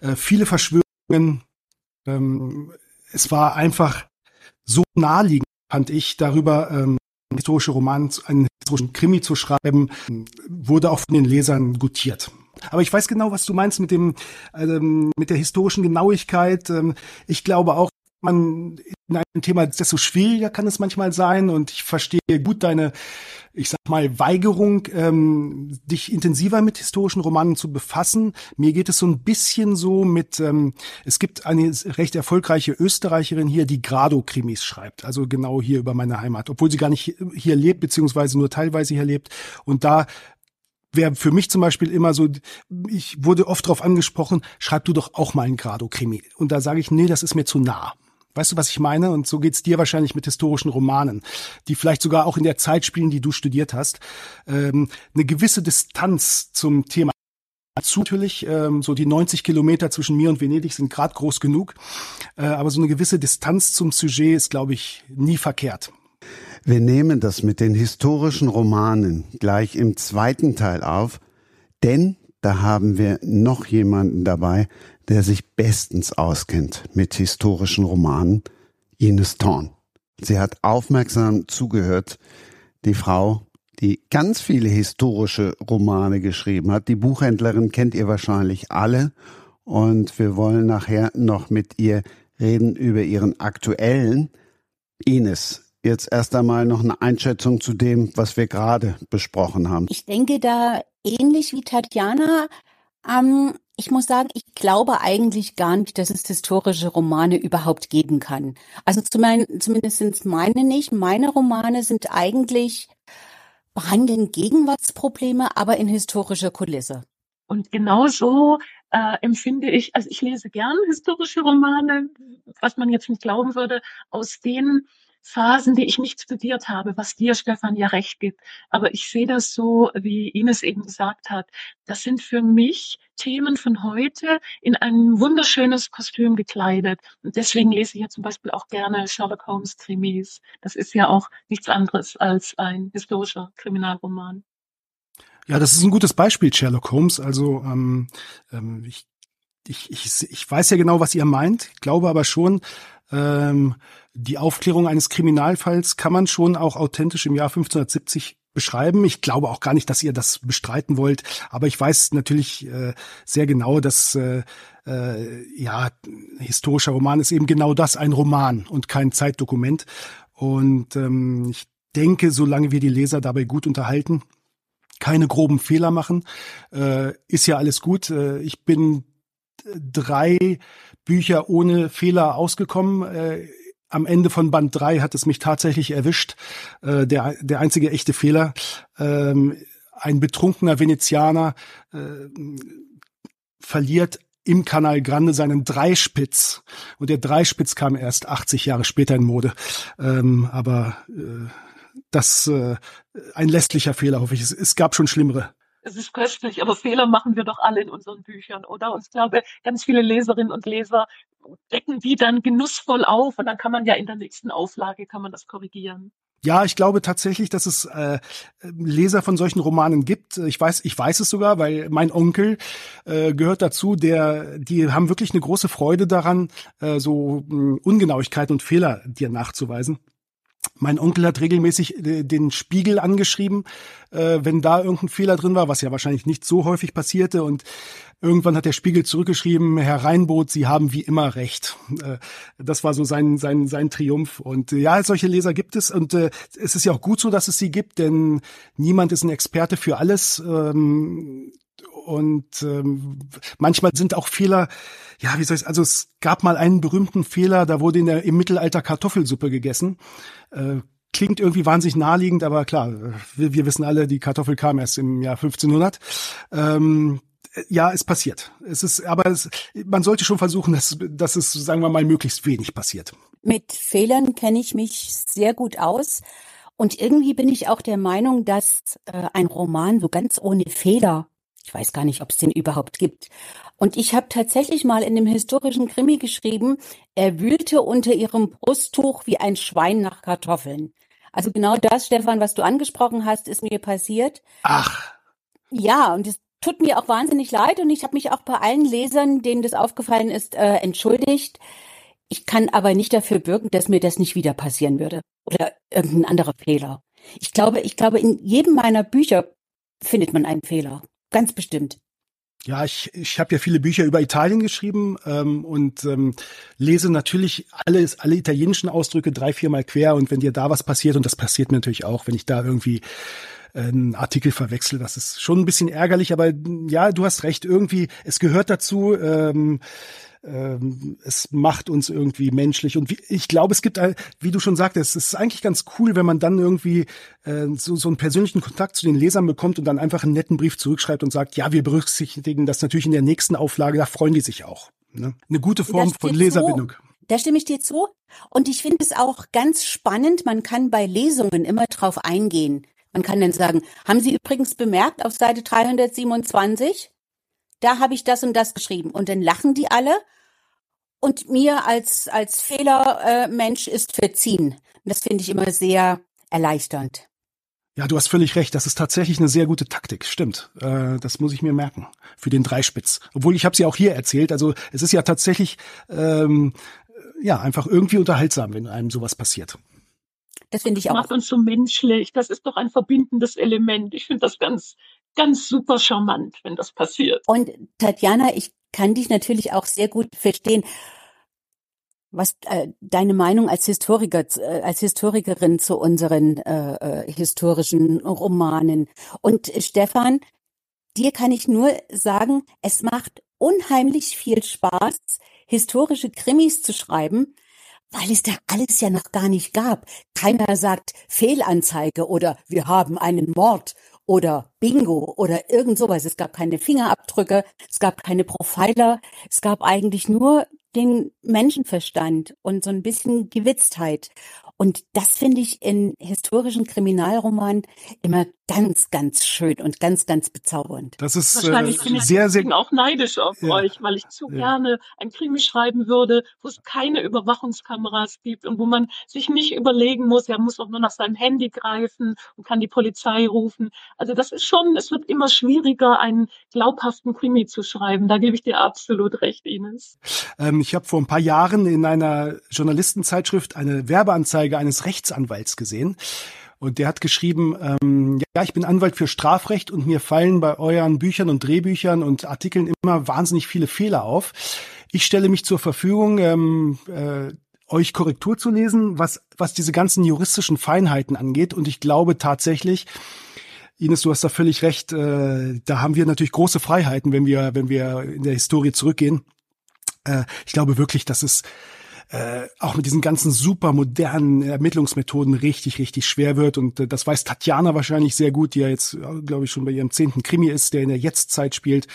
äh, viele Verschwörungen. Ähm, es war einfach so naheliegend, fand ich, darüber ähm, historische Roman, einen historischen Krimi zu schreiben, wurde auch von den Lesern gutiert. Aber ich weiß genau, was du meinst mit dem, ähm, mit der historischen Genauigkeit. Ähm, ich glaube auch, man in einem Thema, desto schwieriger kann es manchmal sein. Und ich verstehe gut deine, ich sag mal, Weigerung, ähm, dich intensiver mit historischen Romanen zu befassen. Mir geht es so ein bisschen so mit, ähm, es gibt eine recht erfolgreiche Österreicherin hier, die Grado-Krimis schreibt. Also genau hier über meine Heimat, obwohl sie gar nicht hier lebt, beziehungsweise nur teilweise hier lebt. Und da wäre für mich zum Beispiel immer so, ich wurde oft darauf angesprochen, schreib du doch auch mal einen Grado-Krimi. Und da sage ich, nee, das ist mir zu nah. Weißt du, was ich meine? Und so geht's dir wahrscheinlich mit historischen Romanen, die vielleicht sogar auch in der Zeit spielen, die du studiert hast. Ähm, eine gewisse Distanz zum Thema. Dazu natürlich, ähm, so die 90 Kilometer zwischen mir und Venedig sind gerade groß genug. Äh, aber so eine gewisse Distanz zum Sujet ist, glaube ich, nie verkehrt. Wir nehmen das mit den historischen Romanen gleich im zweiten Teil auf, denn da haben wir noch jemanden dabei, der sich bestens auskennt mit historischen Romanen, Ines Thorn. Sie hat aufmerksam zugehört, die Frau, die ganz viele historische Romane geschrieben hat. Die Buchhändlerin kennt ihr wahrscheinlich alle und wir wollen nachher noch mit ihr reden über ihren aktuellen. Ines, jetzt erst einmal noch eine Einschätzung zu dem, was wir gerade besprochen haben. Ich denke da ähnlich wie Tatjana. Ähm, ich muss sagen, ich glaube eigentlich gar nicht, dass es historische Romane überhaupt geben kann. Also zumindest sind meine nicht. Meine Romane sind eigentlich behandeln Gegenwartsprobleme, aber in historischer Kulisse. Und genau so äh, empfinde ich, also ich lese gern historische Romane, was man jetzt nicht glauben würde, aus denen Phasen, die ich nicht studiert habe, was dir, Stefan, ja recht gibt. Aber ich sehe das so, wie Ines eben gesagt hat. Das sind für mich Themen von heute in ein wunderschönes Kostüm gekleidet. Und deswegen lese ich ja zum Beispiel auch gerne Sherlock Holmes Krimis. Das ist ja auch nichts anderes als ein historischer Kriminalroman. Ja, das ist ein gutes Beispiel, Sherlock Holmes. Also ähm, ähm, ich, ich, ich, ich weiß ja genau, was ihr meint, glaube aber schon, ähm, die Aufklärung eines Kriminalfalls kann man schon auch authentisch im Jahr 1570 beschreiben. Ich glaube auch gar nicht, dass ihr das bestreiten wollt, aber ich weiß natürlich äh, sehr genau, dass äh, äh, ja historischer Roman ist eben genau das, ein Roman und kein Zeitdokument. Und ähm, ich denke, solange wir die Leser dabei gut unterhalten, keine groben Fehler machen, äh, ist ja alles gut. Äh, ich bin drei Bücher ohne Fehler ausgekommen. Äh, am Ende von Band drei hat es mich tatsächlich erwischt. Äh, der, der einzige echte Fehler. Ähm, ein betrunkener Venezianer äh, verliert im Kanal Grande seinen Dreispitz. Und der Dreispitz kam erst 80 Jahre später in Mode. Ähm, aber äh, das äh, ein lästlicher Fehler, hoffe ich. Es, es gab schon schlimmere. Es ist köstlich, aber Fehler machen wir doch alle in unseren Büchern, oder? Und ich glaube, ganz viele Leserinnen und Leser decken die dann genussvoll auf und dann kann man ja in der nächsten Auflage kann man das korrigieren. Ja, ich glaube tatsächlich, dass es äh, Leser von solchen Romanen gibt. Ich weiß, ich weiß es sogar, weil mein Onkel äh, gehört dazu, der, die haben wirklich eine große Freude daran, äh, so äh, Ungenauigkeiten und Fehler dir nachzuweisen. Mein Onkel hat regelmäßig äh, den Spiegel angeschrieben, äh, wenn da irgendein Fehler drin war, was ja wahrscheinlich nicht so häufig passierte. Und irgendwann hat der Spiegel zurückgeschrieben, Herr Reinboth, Sie haben wie immer recht. Äh, das war so sein, sein, sein Triumph. Und ja, solche Leser gibt es. Und es ist ja auch gut so, dass es sie gibt, denn niemand ist ein Experte für alles. Und ähm, manchmal sind auch Fehler, ja, wie soll ich also es gab mal einen berühmten Fehler, da wurde in der, im Mittelalter Kartoffelsuppe gegessen. Äh, klingt irgendwie wahnsinnig naheliegend, aber klar, wir, wir wissen alle, die Kartoffel kam erst im Jahr 1500. Ähm, ja, es passiert. Es ist, aber es, man sollte schon versuchen, dass, dass es, sagen wir mal, möglichst wenig passiert. Mit Fehlern kenne ich mich sehr gut aus. Und irgendwie bin ich auch der Meinung, dass äh, ein Roman so ganz ohne Fehler ich weiß gar nicht, ob es den überhaupt gibt. Und ich habe tatsächlich mal in dem historischen Krimi geschrieben, er wühlte unter ihrem Brusttuch wie ein Schwein nach Kartoffeln. Also genau das, Stefan, was du angesprochen hast, ist mir passiert. Ach. Ja, und es tut mir auch wahnsinnig leid und ich habe mich auch bei allen Lesern, denen das aufgefallen ist, äh, entschuldigt. Ich kann aber nicht dafür bürgen, dass mir das nicht wieder passieren würde oder irgendein anderer Fehler. Ich glaube, ich glaube, in jedem meiner Bücher findet man einen Fehler. Ganz bestimmt. Ja, ich, ich habe ja viele Bücher über Italien geschrieben ähm, und ähm, lese natürlich alles, alle italienischen Ausdrücke drei, viermal quer und wenn dir da was passiert, und das passiert mir natürlich auch, wenn ich da irgendwie einen Artikel verwechsel, das ist schon ein bisschen ärgerlich, aber ja, du hast recht, irgendwie, es gehört dazu, ähm, ähm, es macht uns irgendwie menschlich. Und wie, ich glaube, es gibt, wie du schon sagtest, es ist eigentlich ganz cool, wenn man dann irgendwie äh, so, so einen persönlichen Kontakt zu den Lesern bekommt und dann einfach einen netten Brief zurückschreibt und sagt, ja, wir berücksichtigen das natürlich in der nächsten Auflage, da freuen die sich auch. Ne? Eine gute Form von Leserbindung. So. Da stimme ich dir zu. Und ich finde es auch ganz spannend, man kann bei Lesungen immer drauf eingehen. Man kann dann sagen, haben Sie übrigens bemerkt auf Seite 327? Da habe ich das und das geschrieben. Und dann lachen die alle und mir als, als Fehlermensch äh, ist verziehen. Das finde ich immer sehr erleichternd. Ja, du hast völlig recht. Das ist tatsächlich eine sehr gute Taktik. Stimmt. Äh, das muss ich mir merken für den Dreispitz. Obwohl ich habe sie auch hier erzählt. Also es ist ja tatsächlich ähm, ja einfach irgendwie unterhaltsam, wenn einem sowas passiert. Das finde ich auch. Macht uns so menschlich. Das ist doch ein verbindendes Element. Ich finde das ganz, ganz super charmant, wenn das passiert. Und Tatjana, ich kann dich natürlich auch sehr gut verstehen was äh, deine Meinung als Historiker, äh, als Historikerin zu unseren äh, äh, historischen Romanen. Und Stefan, dir kann ich nur sagen, es macht unheimlich viel Spaß, historische Krimis zu schreiben, weil es da alles ja noch gar nicht gab. Keiner sagt Fehlanzeige oder wir haben einen Mord oder Bingo oder irgend sowas. Es gab keine Fingerabdrücke, es gab keine Profiler, es gab eigentlich nur den Menschenverstand und so ein bisschen Gewitztheit. Und das finde ich in historischen Kriminalromanen immer ganz, ganz schön und ganz, ganz bezaubernd. Das ist Wahrscheinlich äh, bin ich sehr, sehr deswegen auch neidisch auf Ja. euch, weil ich zu Ja. gerne ein Krimi schreiben würde, wo es keine Überwachungskameras gibt und wo man sich nicht überlegen muss, er muss auch nur nach seinem Handy greifen und kann die Polizei rufen. Also das ist schon, es wird immer schwieriger, einen glaubhaften Krimi zu schreiben. Da gebe ich dir absolut recht, Ines. Ähm, ich habe vor ein paar Jahren in einer Journalistenzeitschrift eine Werbeanzeige eines Rechtsanwalts gesehen. Und der hat geschrieben, ähm, ja, ich bin Anwalt für Strafrecht und mir fallen bei euren Büchern und Drehbüchern und Artikeln immer wahnsinnig viele Fehler auf. Ich stelle mich zur Verfügung, ähm, äh, euch Korrektur zu lesen, was, was diese ganzen juristischen Feinheiten angeht. Und ich glaube tatsächlich, Ines, du hast da völlig recht, äh, da haben wir natürlich große Freiheiten, wenn wir, wenn wir in der Historie zurückgehen. Äh, ich glaube wirklich, dass es äh, auch mit diesen ganzen super modernen Ermittlungsmethoden richtig, richtig schwer wird. Und äh, das weiß Tatjana wahrscheinlich sehr gut, die ja jetzt, äh, glaube ich, schon bei ihrem zehnten Krimi ist, der in der Jetztzeit spielt.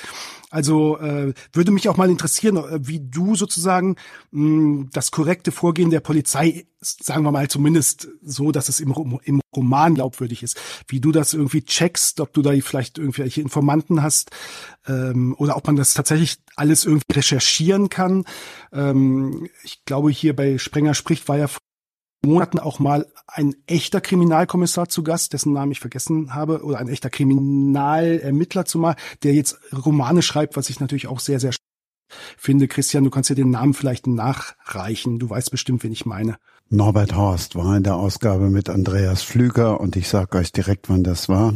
Also äh, würde mich auch mal interessieren, äh, wie du sozusagen mh, das korrekte Vorgehen der Polizei, sagen wir mal zumindest so, dass es im, im Roman glaubwürdig ist, wie du das irgendwie checkst, ob du da vielleicht irgendwelche Informanten hast ähm, oder ob man das tatsächlich alles irgendwie recherchieren kann. Ähm, ich glaube, hier bei Sprenger spricht war ja vor Monaten auch mal ein echter Kriminalkommissar zu Gast, dessen Namen ich vergessen habe, oder ein echter Kriminalermittler zumal, der jetzt Romane schreibt, was ich natürlich auch sehr, sehr finde. Christian, du kannst dir den Namen vielleicht nachreichen. Du weißt bestimmt, wen ich meine. Norbert Horst war in der Ausgabe mit Andreas Flüger und ich sage euch direkt, wann das war.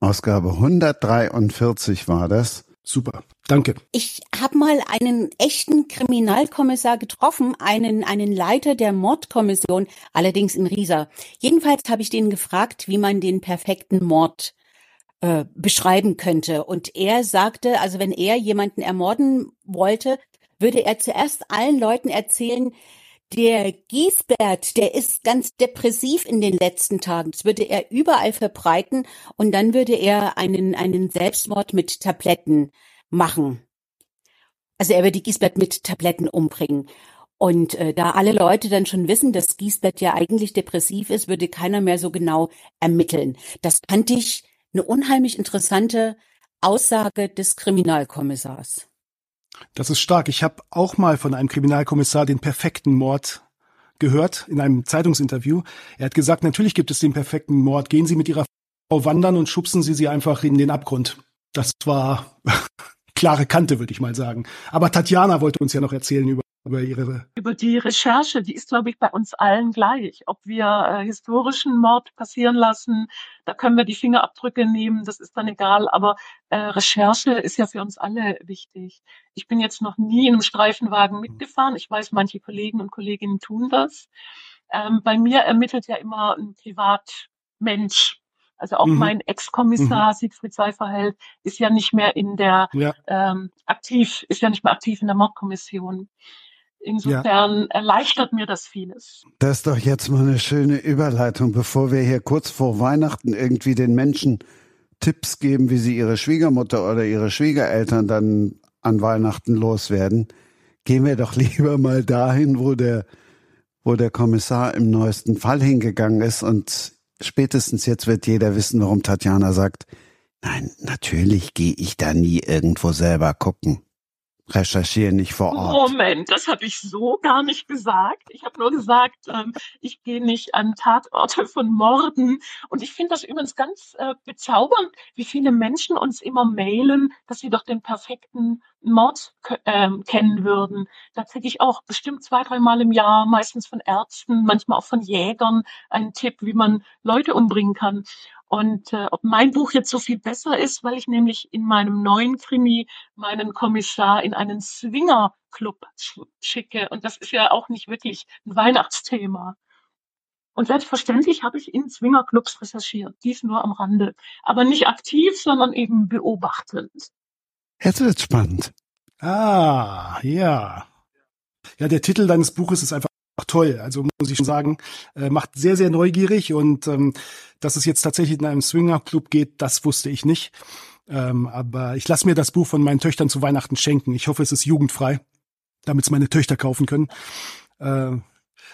Ausgabe 143 war das. Super. Danke. Ich habe mal einen echten Kriminalkommissar getroffen, einen, einen Leiter der Mordkommission, allerdings in Riesa. Jedenfalls habe ich den gefragt, wie man den perfekten Mord äh, beschreiben könnte. Und er sagte, also wenn er jemanden ermorden wollte, würde er zuerst allen Leuten erzählen, der Giesbert, der ist ganz depressiv in den letzten Tagen. Das würde er überall verbreiten und dann würde er einen, einen Selbstmord mit Tabletten machen. Also er würde Giesbert mit Tabletten umbringen. Und äh, da alle Leute dann schon wissen, dass Giesbert ja eigentlich depressiv ist, würde keiner mehr so genau ermitteln. Das fand ich eine unheimlich interessante Aussage des Kriminalkommissars. Das ist stark. Ich habe auch mal von einem Kriminalkommissar den perfekten Mord gehört in einem Zeitungsinterview. Er hat gesagt, natürlich gibt es den perfekten Mord. Gehen Sie mit Ihrer Frau wandern und schubsen Sie sie einfach in den Abgrund. Das war klare Kante, würde ich mal sagen. Aber Tatjana wollte uns ja noch erzählen über, über ihre. Über die Recherche, die ist, glaube ich, bei uns allen gleich. Ob wir äh, historischen Mord passieren lassen, da können wir die Fingerabdrücke nehmen, das ist dann egal. Aber äh, Recherche ist ja für uns alle wichtig. Ich bin jetzt noch nie in einem Streifenwagen mitgefahren. Ich weiß, manche Kollegen und Kolleginnen tun das. Ähm, bei mir ermittelt ja immer ein Privatmensch. Also auch Mhm. mein Ex-Kommissar Siegfried Seiferheld ist ja nicht mehr in der Ja, ähm, aktiv, ist ja nicht mehr aktiv in der Mordkommission. Insofern erleichtert mir das vieles. Das ist doch jetzt mal eine schöne Überleitung, bevor wir hier kurz vor Weihnachten irgendwie den Menschen Tipps geben, wie sie ihre Schwiegermutter oder ihre Schwiegereltern dann an Weihnachten loswerden. Gehen wir doch lieber mal dahin, wo der, wo der Kommissar im neuesten Fall hingegangen ist und spätestens jetzt wird jeder wissen, warum Tatjana sagt, nein, natürlich gehe ich da nie irgendwo selber gucken. Recherchiere nicht vor Ort. Moment, das habe ich so gar nicht gesagt. Ich habe nur gesagt, ähm, ich gehe nicht an Tatorte von Morden. Und ich finde das übrigens ganz äh, bezaubernd, wie viele Menschen uns immer mailen, dass sie doch den perfekten Mord ähm, kennen würden. Da kriege ich auch bestimmt zwei, dreimal im Jahr, meistens von Ärzten, manchmal auch von Jägern, einen Tipp, wie man Leute umbringen kann. Und äh, ob mein Buch jetzt so viel besser ist, weil ich nämlich in meinem neuen Krimi meinen Kommissar in einen Swingerclub sch- schicke. Und das ist ja auch nicht wirklich ein Weihnachtsthema. Und selbstverständlich habe ich in Swingerclubs recherchiert, dies nur am Rande. Aber nicht aktiv, sondern eben beobachtend. Jetzt wird's spannend. Ah, ja. Ja, der Titel deines Buches ist einfach toll. Also muss ich schon sagen, äh, macht sehr, sehr neugierig und ähm, dass es jetzt tatsächlich in einem Swingerclub geht, das wusste ich nicht. Ähm, aber ich lasse mir das Buch von meinen Töchtern zu Weihnachten schenken. Ich hoffe, es ist jugendfrei, damit es meine Töchter kaufen können. Äh,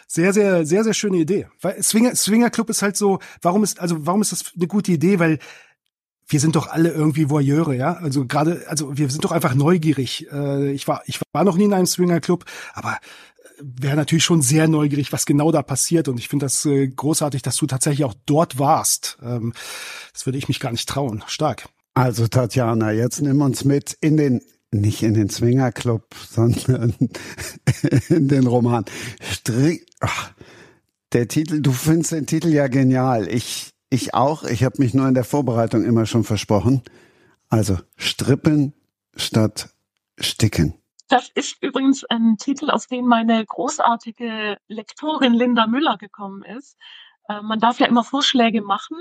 Sehr, sehr, sehr, sehr schöne Idee. Weil Swinger, Swinger Club ist halt so, warum ist, also warum ist das eine gute Idee? Weil wir sind doch alle irgendwie Voyeure, ja. Also gerade, also wir sind doch einfach neugierig. Äh, ich war, ich war noch nie in einem Swinger Club, aber wäre natürlich schon sehr neugierig, was genau da passiert. Und ich finde das äh, großartig, dass du tatsächlich auch dort warst. Ähm, das würde ich mich gar nicht trauen. Stark. Also Tatjana, jetzt nimm uns mit in den nicht in den Swingerclub, sondern in den Roman. Stri Ach, der Titel, du findest den Titel ja genial. Ich, ich auch. Ich habe mich nur in der Vorbereitung immer schon versprochen. Also strippen statt sticken. Das ist übrigens ein Titel, auf den meine großartige Lektorin Linda Müller gekommen ist. Äh, man darf ja immer Vorschläge machen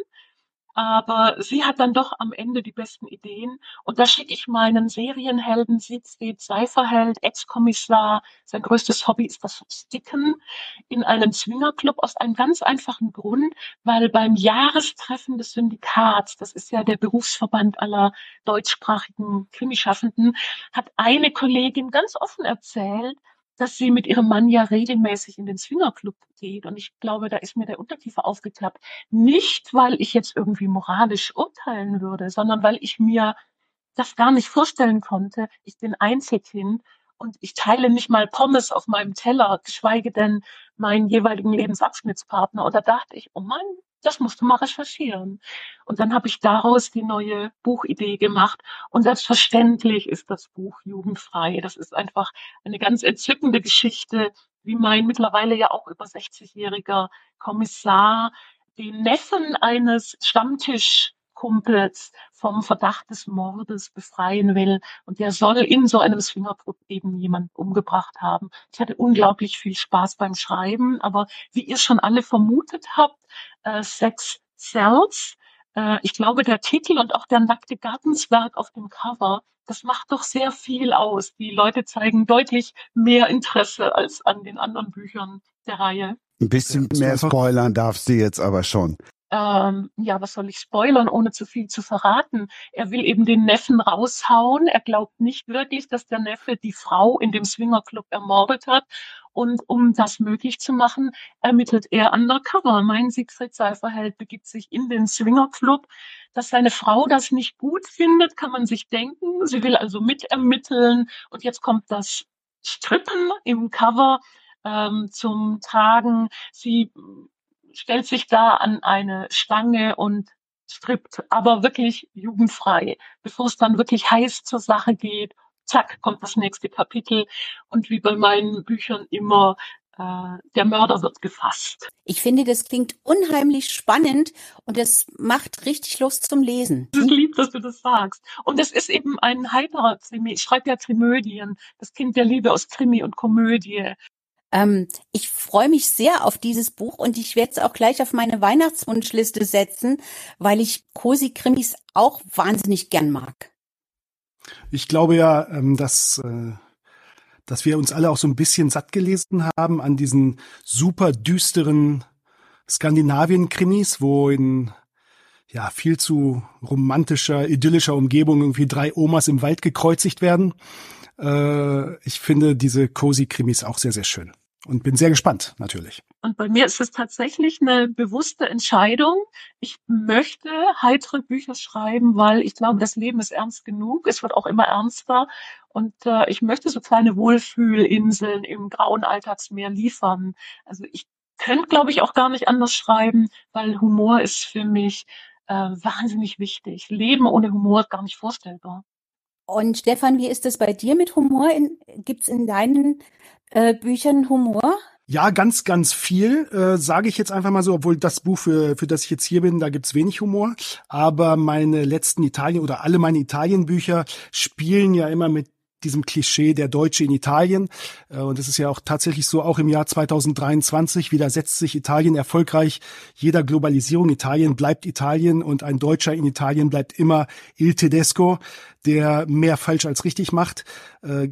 aber sie hat dann doch am Ende die besten Ideen. Und da schicke ich meinen Serienhelden Siegfried Seiferheld, Ex-Kommissar, sein größtes Hobby ist das Sticken, in einen Zwingerclub aus einem ganz einfachen Grund, weil beim Jahrestreffen des Syndikats, das ist ja der Berufsverband aller deutschsprachigen Krimischaffenden, hat eine Kollegin ganz offen erzählt, dass sie mit ihrem Mann ja regelmäßig in den Swingerclub geht. Und ich glaube, da ist mir der Unterkiefer aufgeklappt. Nicht, weil ich jetzt irgendwie moralisch urteilen würde, sondern weil ich mir das gar nicht vorstellen konnte. Ich bin Einzelkind und ich teile nicht mal Pommes auf meinem Teller, geschweige denn meinen jeweiligen Lebensabschnittspartner. Und da dachte ich, oh Mann, das musst du mal recherchieren. Und dann habe ich daraus die neue Buchidee gemacht. Und selbstverständlich ist das Buch jugendfrei. Das ist einfach eine ganz entzückende Geschichte, wie mein mittlerweile ja auch über 60-jähriger Kommissar den Neffen eines Stammtisch Kumpels vom Verdacht des Mordes befreien will. Und der soll in so einem Swingerclub eben jemand umgebracht haben. Ich hatte unglaublich viel Spaß beim Schreiben, aber wie ihr schon alle vermutet habt, äh, Sex Cells, äh, ich glaube, der Titel und auch der nackte Gartenswerk auf dem Cover, das macht doch sehr viel aus. Die Leute zeigen deutlich mehr Interesse als an den anderen Büchern der Reihe. Ein bisschen mehr spoilern darfst du jetzt aber schon ähm, ja, was soll ich spoilern, ohne zu viel zu verraten? Er will eben den Neffen raushauen. Er glaubt nicht wirklich, dass der Neffe die Frau in dem Swingerclub ermordet hat. Und um das möglich zu machen, ermittelt er undercover. Mein Siegfried Seiferheld begibt sich in den Swingerclub. Dass seine Frau das nicht gut findet, kann man sich denken. Sie will also mitermitteln. Und jetzt kommt das Strippen im Cover ähm, zum Tragen. Sie stellt sich da an eine Stange und strippt, aber wirklich jugendfrei, bevor es dann wirklich heiß zur Sache geht. Zack, kommt das nächste Kapitel. Und wie bei meinen Büchern immer, äh, der Mörder wird gefasst. Ich finde, das klingt unheimlich spannend und es macht richtig Lust zum Lesen. Es ist lieb, dass du das sagst. Und es ist eben ein heiterer Krimi. Ich schreibe ja Trimödien, das Kind der Liebe aus Krimi und Komödie. Ähm, ich freue mich sehr auf dieses Buch und ich werde es auch gleich auf meine Weihnachtswunschliste setzen, weil ich Cosi-Krimis auch wahnsinnig gern mag. Ich glaube ja, ähm, dass, äh, dass wir uns alle auch so ein bisschen satt gelesen haben an diesen super düsteren Skandinavien-Krimis, wo in ja viel zu romantischer, idyllischer Umgebung irgendwie drei Omas im Wald gekreuzigt werden. Äh, ich finde diese Cosi-Krimis auch sehr, sehr schön und bin sehr gespannt, natürlich. Und bei mir ist es tatsächlich eine bewusste Entscheidung. Ich möchte heitere Bücher schreiben, weil ich glaube, das Leben ist ernst genug. Es wird auch immer ernster. Und äh, ich möchte so kleine Wohlfühlinseln im grauen Alltagsmeer liefern. Also ich könnte, glaube ich, auch gar nicht anders schreiben, weil Humor ist für mich äh, wahnsinnig wichtig. Leben ohne Humor ist gar nicht vorstellbar. Und Stefan, wie ist es bei dir mit Humor? Gibt es in deinen äh, Büchern Humor? Ja, ganz, ganz viel, äh, sage ich jetzt einfach mal so, obwohl das Buch, für, für das ich jetzt hier bin, da gibt's wenig Humor. Aber meine letzten Italien oder alle meine Italienbücher spielen ja immer mit diesem Klischee der Deutsche in Italien. Äh, und es ist ja auch tatsächlich so, auch im Jahr 2023 widersetzt sich Italien erfolgreich jeder Globalisierung. Italien bleibt Italien und ein Deutscher in Italien bleibt immer Il Tedesco, der mehr falsch als richtig macht. Äh,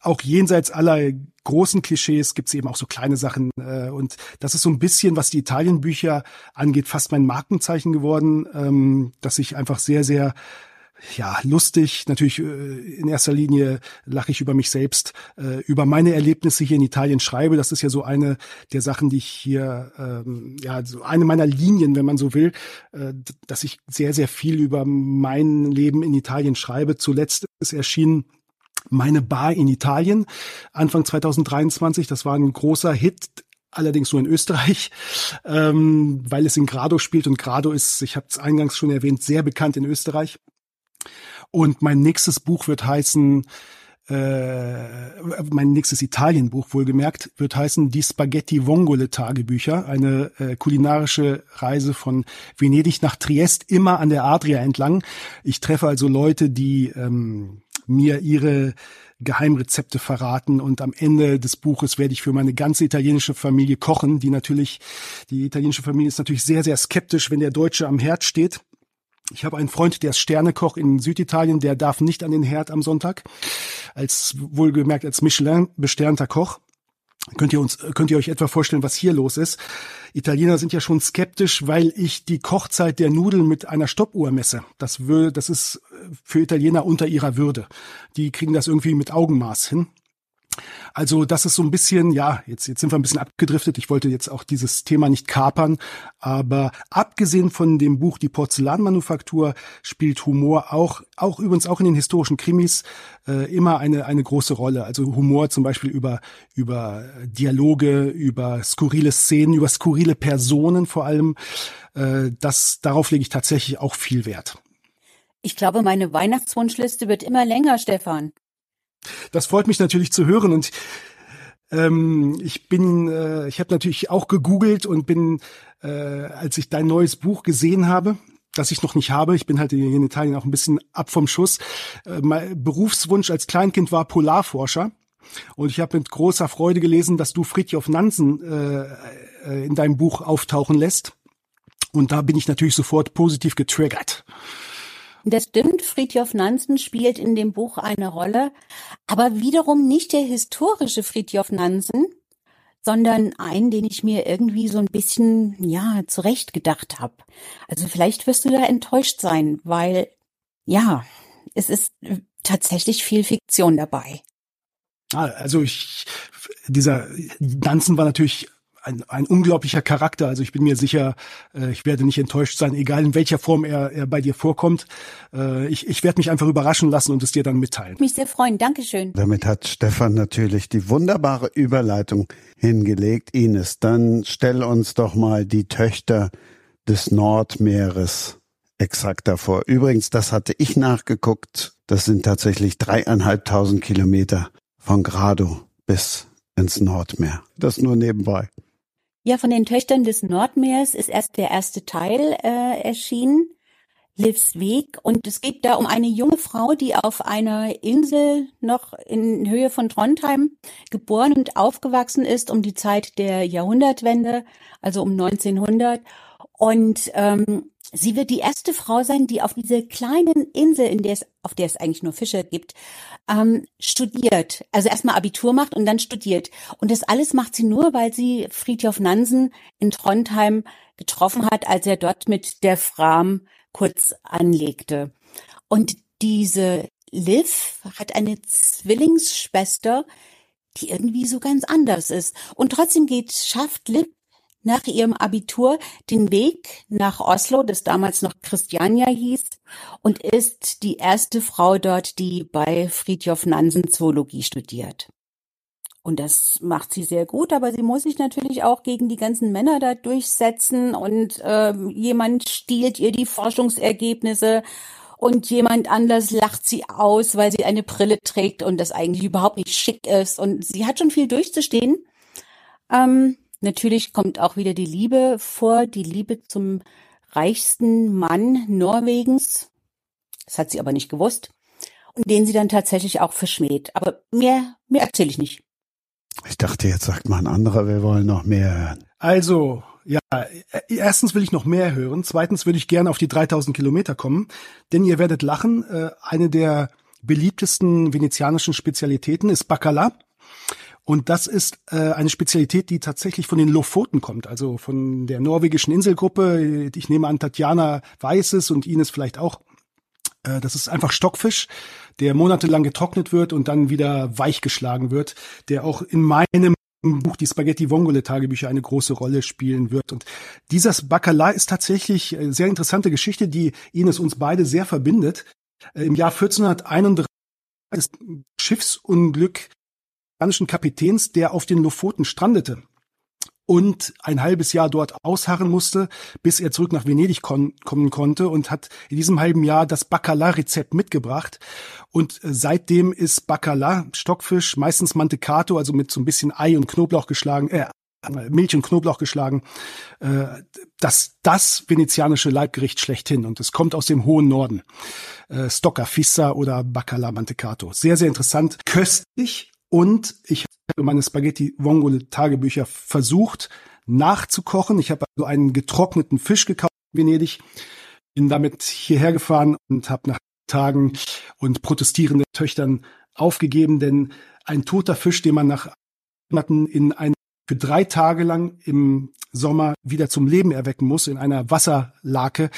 auch jenseits aller großen Klischees gibt's eben auch so kleine Sachen. Äh, und das ist so ein bisschen, was die Italienbücher angeht, fast mein Markenzeichen geworden, ähm, dass ich einfach sehr, sehr ja, lustig. Natürlich äh, in erster Linie lache ich über mich selbst, äh, über meine Erlebnisse hier in Italien schreibe. Das ist ja so eine der Sachen, die ich hier, ähm, ja, so eine meiner Linien, wenn man so will, äh, dass ich sehr, sehr viel über mein Leben in Italien schreibe. Zuletzt ist erschienen meine Bar in Italien Anfang 2023. Das war ein großer Hit allerdings nur in Österreich, ähm, weil es in Grado spielt und Grado ist, ich habe es eingangs schon erwähnt, sehr bekannt in Österreich. Und mein nächstes Buch wird heißen, äh, mein nächstes Italienbuch wohlgemerkt, wird heißen Die Spaghetti Vongole Tagebücher, eine äh, kulinarische Reise von Venedig nach Triest, immer an der Adria entlang. Ich treffe also Leute, die ähm, mir ihre Geheimrezepte verraten und am Ende des Buches werde ich für meine ganze italienische Familie kochen, die natürlich, die italienische Familie ist natürlich sehr, sehr skeptisch, wenn der Deutsche am Herd steht. Ich habe einen Freund, der ist Sternekoch in Süditalien, der darf nicht an den Herd am Sonntag, als wohlgemerkt als Michelin besternter Koch. Könnt ihr uns, könnt ihr euch etwa vorstellen, was hier los ist? Italiener sind ja schon skeptisch, weil ich die Kochzeit der Nudeln mit einer Stoppuhr messe. Das will, das ist für Italiener unter ihrer Würde. Die kriegen das irgendwie mit Augenmaß hin. Also das ist so ein bisschen, ja, jetzt, jetzt sind wir ein bisschen abgedriftet. Ich wollte jetzt auch dieses Thema nicht kapern, aber abgesehen von dem Buch Die Porzellanmanufaktur spielt Humor auch, auch übrigens auch in den historischen Krimis äh, immer eine, eine große Rolle. Also Humor zum Beispiel über, über Dialoge, über skurrile Szenen, über skurrile Personen vor allem. Äh, das, darauf lege ich tatsächlich auch viel Wert. Ich glaube, meine Weihnachtswunschliste wird immer länger, Stefan. Das freut mich natürlich zu hören und ähm, ich bin, äh, ich habe natürlich auch gegoogelt und bin, äh, als ich dein neues Buch gesehen habe, das ich noch nicht habe, ich bin halt in Italien auch ein bisschen ab vom Schuss. Äh, mein Berufswunsch als Kleinkind war Polarforscher. Und ich habe mit großer Freude gelesen, dass du Fridtjof Nansen äh, äh, in deinem Buch auftauchen lässt. Und da bin ich natürlich sofort positiv getriggert. Das stimmt, Fridtjof Nansen spielt in dem Buch eine Rolle, aber wiederum nicht der historische Fridtjof Nansen, sondern einen, den ich mir irgendwie so ein bisschen, ja, zurechtgedacht habe. Also vielleicht wirst du da enttäuscht sein, weil, ja, es ist tatsächlich viel Fiktion dabei. Ah, also ich, dieser Nansen war natürlich ein, ein unglaublicher Charakter. Also ich bin mir sicher, äh, ich werde nicht enttäuscht sein, egal in welcher Form er, er bei dir vorkommt. Äh, ich, ich werde mich einfach überraschen lassen und es dir dann mitteilen. Mich sehr freuen. Dankeschön. Damit hat Stefan natürlich die wunderbare Überleitung hingelegt. Ines, dann stell uns doch mal die Töchter des Nordmeeres exakt davor. Übrigens, das hatte ich nachgeguckt. Das sind tatsächlich dreieinhalbtausend Kilometer von Grado bis ins Nordmeer. Das nur nebenbei. Ja, von den Töchtern des Nordmeers ist erst der erste Teil äh, erschienen, Livs Weg. Und es geht da um eine junge Frau, die auf einer Insel noch in Höhe von Trondheim geboren und aufgewachsen ist um die Zeit der Jahrhundertwende, also um 1900. Und ähm, sie wird die erste Frau sein, die auf dieser kleinen Insel, in der es, auf der es eigentlich nur Fische gibt, ähm, studiert. Also erstmal Abitur macht und dann studiert. Und das alles macht sie nur, weil sie Friedhof Nansen in Trondheim getroffen hat, als er dort mit der Fram kurz anlegte. Und diese Liv hat eine Zwillingsschwester, die irgendwie so ganz anders ist. Und trotzdem geht, schafft Liv nach ihrem Abitur den Weg nach Oslo, das damals noch Christiania hieß, und ist die erste Frau dort, die bei Fridtjof Nansen Zoologie studiert. Und das macht sie sehr gut, aber sie muss sich natürlich auch gegen die ganzen Männer da durchsetzen und äh, jemand stiehlt ihr die Forschungsergebnisse und jemand anders lacht sie aus, weil sie eine Brille trägt und das eigentlich überhaupt nicht schick ist. Und sie hat schon viel durchzustehen. Ähm, Natürlich kommt auch wieder die Liebe vor, die Liebe zum reichsten Mann Norwegens. Das hat sie aber nicht gewusst. Und den sie dann tatsächlich auch verschmäht. Aber mehr, mehr erzähle ich nicht. Ich dachte, jetzt sagt mal ein anderer, wir wollen noch mehr hören. Also, ja, erstens will ich noch mehr hören. Zweitens würde ich gerne auf die 3000 Kilometer kommen. Denn ihr werdet lachen, äh, eine der beliebtesten venezianischen Spezialitäten ist Bacala. Und das ist äh, eine Spezialität, die tatsächlich von den Lofoten kommt, also von der norwegischen Inselgruppe. Ich nehme an, Tatjana weiß es und Ines vielleicht auch. Äh, das ist einfach Stockfisch, der monatelang getrocknet wird und dann wieder weich geschlagen wird, der auch in meinem Buch die Spaghetti Vongole Tagebücher eine große Rolle spielen wird. Und dieses Bacala ist tatsächlich eine sehr interessante Geschichte, die Ines uns beide sehr verbindet. Äh, Im Jahr 1431 ist Schiffsunglück spanischen Kapitäns, der auf den Lofoten strandete und ein halbes Jahr dort ausharren musste, bis er zurück nach Venedig kon kommen konnte und hat in diesem halben Jahr das Bacala-Rezept mitgebracht. Und äh, seitdem ist Bacala, Stockfisch, meistens Mantecato, also mit so ein bisschen Ei und Knoblauch geschlagen, äh, Milch und Knoblauch geschlagen, äh, das, das venezianische Leibgericht schlechthin. Und es kommt aus dem hohen Norden. Äh, Stocca Fissa oder Bacala Mantecato. Sehr, sehr interessant, köstlich und ich habe meine Spaghetti Vongole Tagebücher versucht nachzukochen. Ich habe also einen getrockneten Fisch gekauft in Venedig, bin damit hierher gefahren und habe nach Tagen und protestierenden Töchtern aufgegeben, denn ein toter Fisch, den man nach Monaten in ein für drei Tage lang im Sommer wieder zum Leben erwecken muss in einer Wasserlake.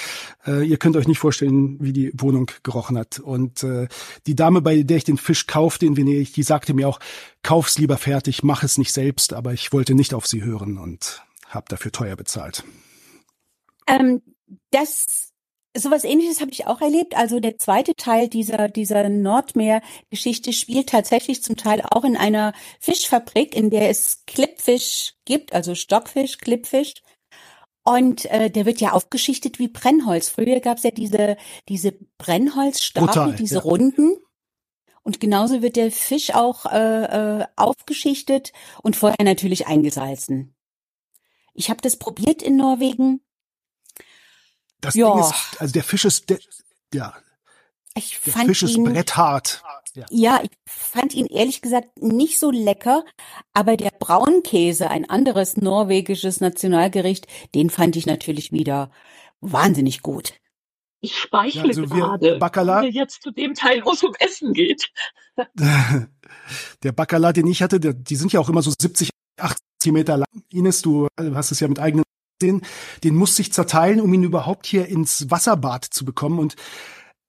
Äh, ihr könnt euch nicht vorstellen, wie die Wohnung gerochen hat. Und äh, die Dame, bei der ich den Fisch kaufte in Venedig, die sagte mir auch, kauf's lieber fertig, mach es nicht selbst. Aber ich wollte nicht auf sie hören und habe dafür teuer bezahlt. Ähm, das Sowas ähnliches habe ich auch erlebt. Also der zweite Teil dieser, dieser Nordmeer-Geschichte spielt tatsächlich zum Teil auch in einer Fischfabrik, in der es Klippfisch gibt, also Stockfisch, Klippfisch. Und äh, der wird ja aufgeschichtet wie Brennholz. Früher gab es ja diese, diese Brennholzstapel, Brutal, diese ja. Runden. Und genauso wird der Fisch auch äh, äh, aufgeschichtet und vorher natürlich eingesalzen. Ich habe das probiert in Norwegen. Das Ja. Ding ist, also der Fisch ist, der, ja, Ich der fand Fisch ist ihn, bretthart. Ja. ja, ich fand ihn ehrlich gesagt nicht so lecker, aber der Braunkäse, ein anderes norwegisches Nationalgericht, den fand ich natürlich wieder wahnsinnig gut. Ich speichle Ja, also wir- gerade, Bacala- wenn wir jetzt zu dem Teil, wo es um Essen geht. Der Bacala, den ich hatte, der, die sind ja auch immer so 70, 80 Meter lang. Ines, du äh, hast es ja mit eigenen gesehen. Den musste ich zerteilen, um ihn überhaupt hier ins Wasserbad zu bekommen. Und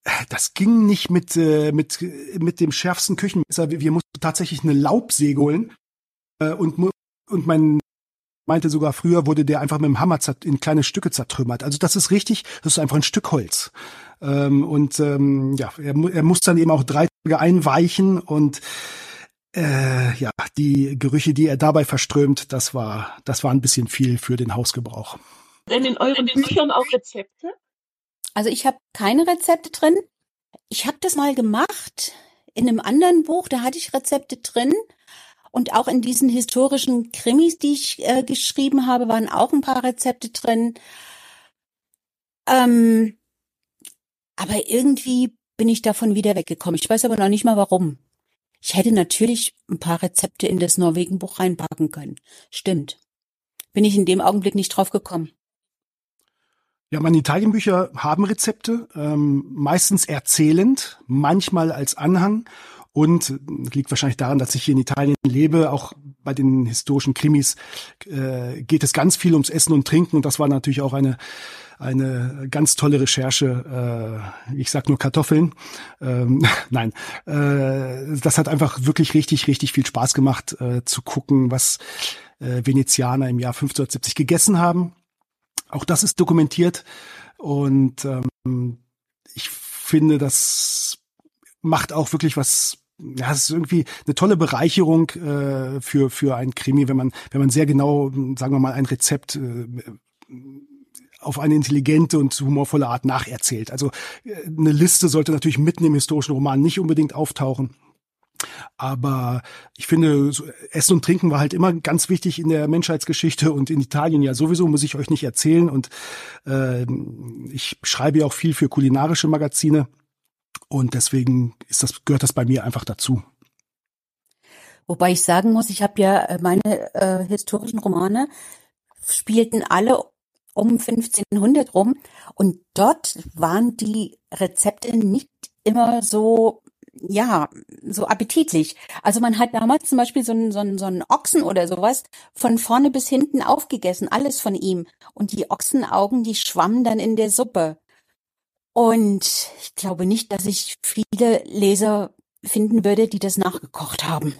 äh, das ging nicht mit, äh, mit, mit dem schärfsten Küchenmesser. Wir, mussten tatsächlich eine Laubsäge holen. Äh, und, und mein meinte sogar früher wurde der einfach mit dem Hammer in kleine Stücke zertrümmert. Also das ist richtig, das ist einfach ein Stück Holz. Ähm, und ähm, ja, er, er muss dann eben auch drei Tage einweichen und äh, ja, die Gerüche, die er dabei verströmt, das war, das war ein bisschen viel für den Hausgebrauch. Denn in euren Büchern auch Rezepte? Also ich habe keine Rezepte drin. Ich habe das mal gemacht in einem anderen Buch, da hatte ich Rezepte drin. Und auch in diesen historischen Krimis, die ich äh, geschrieben habe, waren auch ein paar Rezepte drin. Ähm, aber irgendwie bin ich davon wieder weggekommen. Ich weiß aber noch nicht mal warum. Ich hätte natürlich ein paar Rezepte in das Norwegen-Buch reinpacken können. Stimmt. Bin ich in dem Augenblick nicht drauf gekommen. Ja, meine Italienbücher haben Rezepte, ähm, meistens erzählend, manchmal als Anhang. Und liegt wahrscheinlich daran, dass ich hier in Italien lebe. Auch bei den historischen Krimis äh, geht es ganz viel ums Essen und Trinken. Und das war natürlich auch eine eine ganz tolle Recherche. Äh, ich sag nur Kartoffeln. Ähm, nein, äh, das hat einfach wirklich richtig, richtig viel Spaß gemacht, äh, zu gucken, was äh, Venezianer im Jahr 1570 gegessen haben. Auch das ist dokumentiert und ähm, ich finde, das macht auch wirklich was. Ja, es ist irgendwie eine tolle Bereicherung äh, für für ein Krimi, wenn man wenn man sehr genau, sagen wir mal, ein Rezept äh, auf eine intelligente und humorvolle Art nacherzählt. Also äh, eine Liste sollte natürlich mitten im historischen Roman nicht unbedingt auftauchen. Aber ich finde, Essen und Trinken war halt immer ganz wichtig in der Menschheitsgeschichte und in Italien ja sowieso, muss ich euch nicht erzählen. Und äh, ich schreibe ja auch viel für kulinarische Magazine. Und deswegen ist das, gehört das bei mir einfach dazu. Wobei ich sagen muss, ich habe ja äh, meine äh, historischen Romane spielten alle um 1500 rum und dort waren die Rezepte nicht immer so ja, so appetitlich. Also man hat damals zum Beispiel so einen, so, einen, so einen Ochsen oder sowas von vorne bis hinten aufgegessen, alles von ihm. Und die Ochsenaugen, die schwammen dann in der Suppe. Und ich glaube nicht, dass ich viele Leser finden würde, die das nachgekocht haben.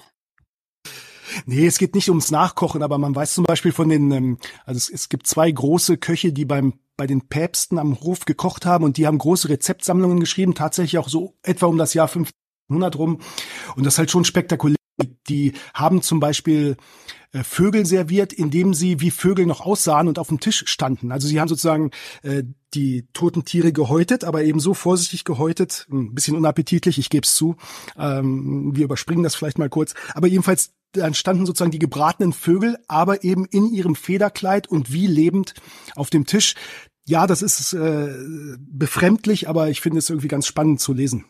Nee, es geht nicht ums Nachkochen, aber man weiß zum Beispiel von den, ähm, also es, es gibt zwei große Köche, die beim bei den Päpsten am Hof gekocht haben und die haben große Rezeptsammlungen geschrieben, tatsächlich auch so etwa um das Jahr 1500 rum. Und das ist halt schon spektakulär. Die haben zum Beispiel äh, Vögel serviert, indem sie wie Vögel noch aussahen und auf dem Tisch standen. Also sie haben sozusagen äh, die toten Tiere gehäutet, aber eben so vorsichtig gehäutet, ein bisschen unappetitlich, ich gebe es zu. Ähm, wir überspringen das vielleicht mal kurz. Aber jedenfalls dann standen sozusagen die gebratenen Vögel, aber eben in ihrem Federkleid und wie lebend auf dem Tisch. Ja, das ist äh, befremdlich, aber ich finde es irgendwie ganz spannend zu lesen.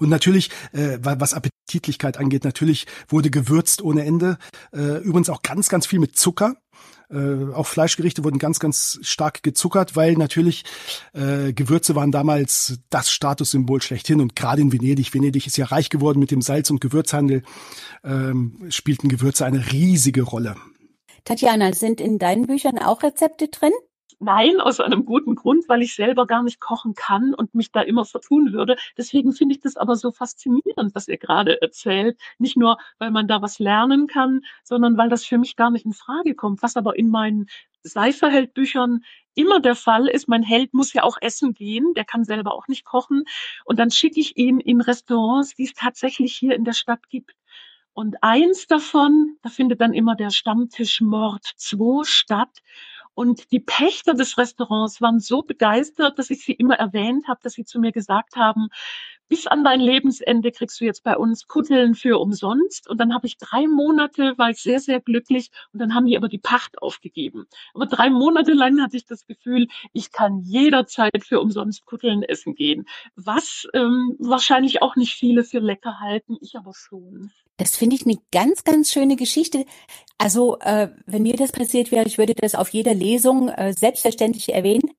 Und natürlich, äh, was Appetitlichkeit angeht, natürlich wurde gewürzt ohne Ende. Äh, übrigens auch ganz, ganz viel mit Zucker. Äh, auch Fleischgerichte wurden ganz, ganz stark gezuckert, weil natürlich äh, Gewürze waren damals das Statussymbol schlechthin. Und gerade in Venedig, Venedig ist ja reich geworden mit dem Salz- und Gewürzhandel, ähm, spielten Gewürze eine riesige Rolle. Tatjana, sind in deinen Büchern auch Rezepte drin? Nein, aus einem guten Grund, weil ich selber gar nicht kochen kann und mich da immer vertun würde. Deswegen finde ich das aber so faszinierend, was ihr gerade erzählt. Nicht nur, weil man da was lernen kann, sondern weil das für mich gar nicht in Frage kommt. Was aber in meinen Seiferheld-Büchern immer der Fall ist, mein Held muss ja auch essen gehen, der kann selber auch nicht kochen. Und dann schicke ich ihn in Restaurants, die es tatsächlich hier in der Stadt gibt. Und eins davon, da findet dann immer der Stammtisch Mord 2 statt. Und die Pächter des Restaurants waren so begeistert, dass ich sie immer erwähnt habe, dass sie zu mir gesagt haben, bis an dein Lebensende kriegst du jetzt bei uns Kutteln für umsonst. Und dann habe ich drei Monate, war ich sehr, sehr glücklich. Und dann haben die aber die Pacht aufgegeben. Aber drei Monate lang hatte ich das Gefühl, ich kann jederzeit für umsonst Kutteln essen gehen. Was ähm, wahrscheinlich auch nicht viele für lecker halten, ich aber schon. Das finde ich eine ganz, ganz schöne Geschichte. Also, äh, wenn mir das passiert wäre, ich würde das auf jeder Lesung äh, selbstverständlich erwähnen.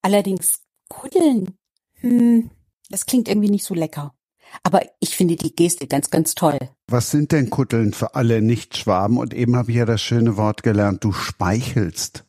Allerdings Kutteln, hm, das klingt irgendwie nicht so lecker. Aber ich finde die Geste ganz, ganz toll. Was sind denn Kutteln für alle Nicht-Schwaben? Und eben habe ich ja das schöne Wort gelernt, du speichelst.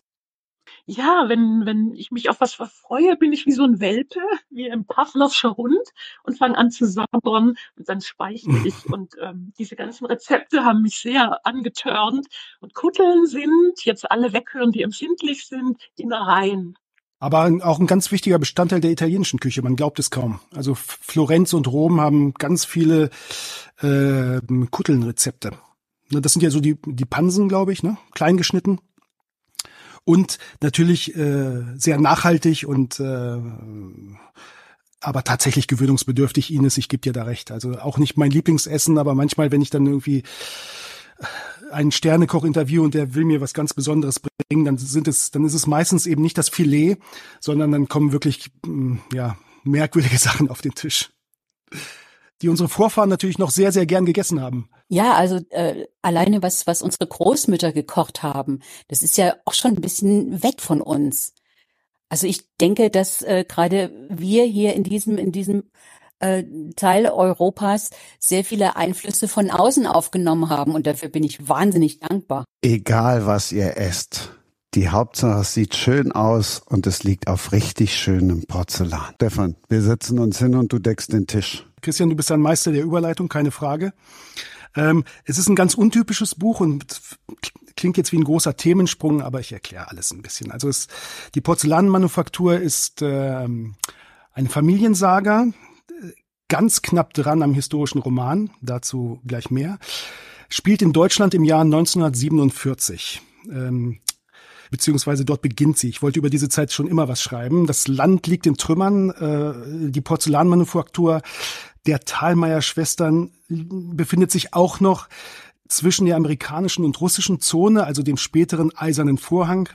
Ja, wenn, wenn ich mich auf was freue, bin ich wie so ein Welpe, wie ein Pavlovscher Hund und fange an zu sabbern und dann speichle ich. Und ähm, diese ganzen Rezepte haben mich sehr angetörnt. Und Kutteln sind, jetzt alle weghören, die empfindlich sind, Innereien. Aber auch ein ganz wichtiger Bestandteil der italienischen Küche, man glaubt es kaum. Also Florenz und Rom haben ganz viele äh, Kuttelnrezepte. Ne, das sind ja so die, die Pansen, glaube ich, ne? klein geschnitten. Und natürlich äh, sehr nachhaltig und äh, aber tatsächlich gewöhnungsbedürftig, Ines, ich gebe dir da recht. Also auch nicht mein Lieblingsessen, aber manchmal, wenn ich dann irgendwie einen Sternekoch-Interview und der will mir was ganz Besonderes bringen, dann sind es, dann ist es meistens eben nicht das Filet, sondern dann kommen wirklich, mm, ja, merkwürdige Sachen auf den Tisch. Die unsere Vorfahren natürlich noch sehr, sehr gern gegessen haben. Ja, also äh, alleine was, was unsere Großmütter gekocht haben, das ist ja auch schon ein bisschen weg von uns. Also ich denke, dass äh, gerade wir hier in diesem, in diesem äh, Teil Europas sehr viele Einflüsse von außen aufgenommen haben und dafür bin ich wahnsinnig dankbar. Egal was ihr esst. Die Hauptsache, es sieht schön aus und es liegt auf richtig schönem Porzellan. Stefan, wir setzen uns hin und du deckst den Tisch. Christian, du bist ein Meister der Überleitung, keine Frage. Ähm, es ist ein ganz untypisches Buch und klingt jetzt wie ein großer Themensprung, aber ich erkläre alles ein bisschen. Also es, die Porzellanmanufaktur ist ähm, eine Familiensaga, ganz knapp dran am historischen Roman, dazu gleich mehr, spielt in Deutschland im Jahr 1947. Ähm, beziehungsweise dort beginnt sie. Ich wollte über diese Zeit schon immer was schreiben. Das Land liegt in Trümmern, äh, die Porzellanmanufaktur der Thalmeier-Schwestern befindet sich auch noch zwischen der amerikanischen und russischen Zone, also dem späteren Eisernen Vorhang.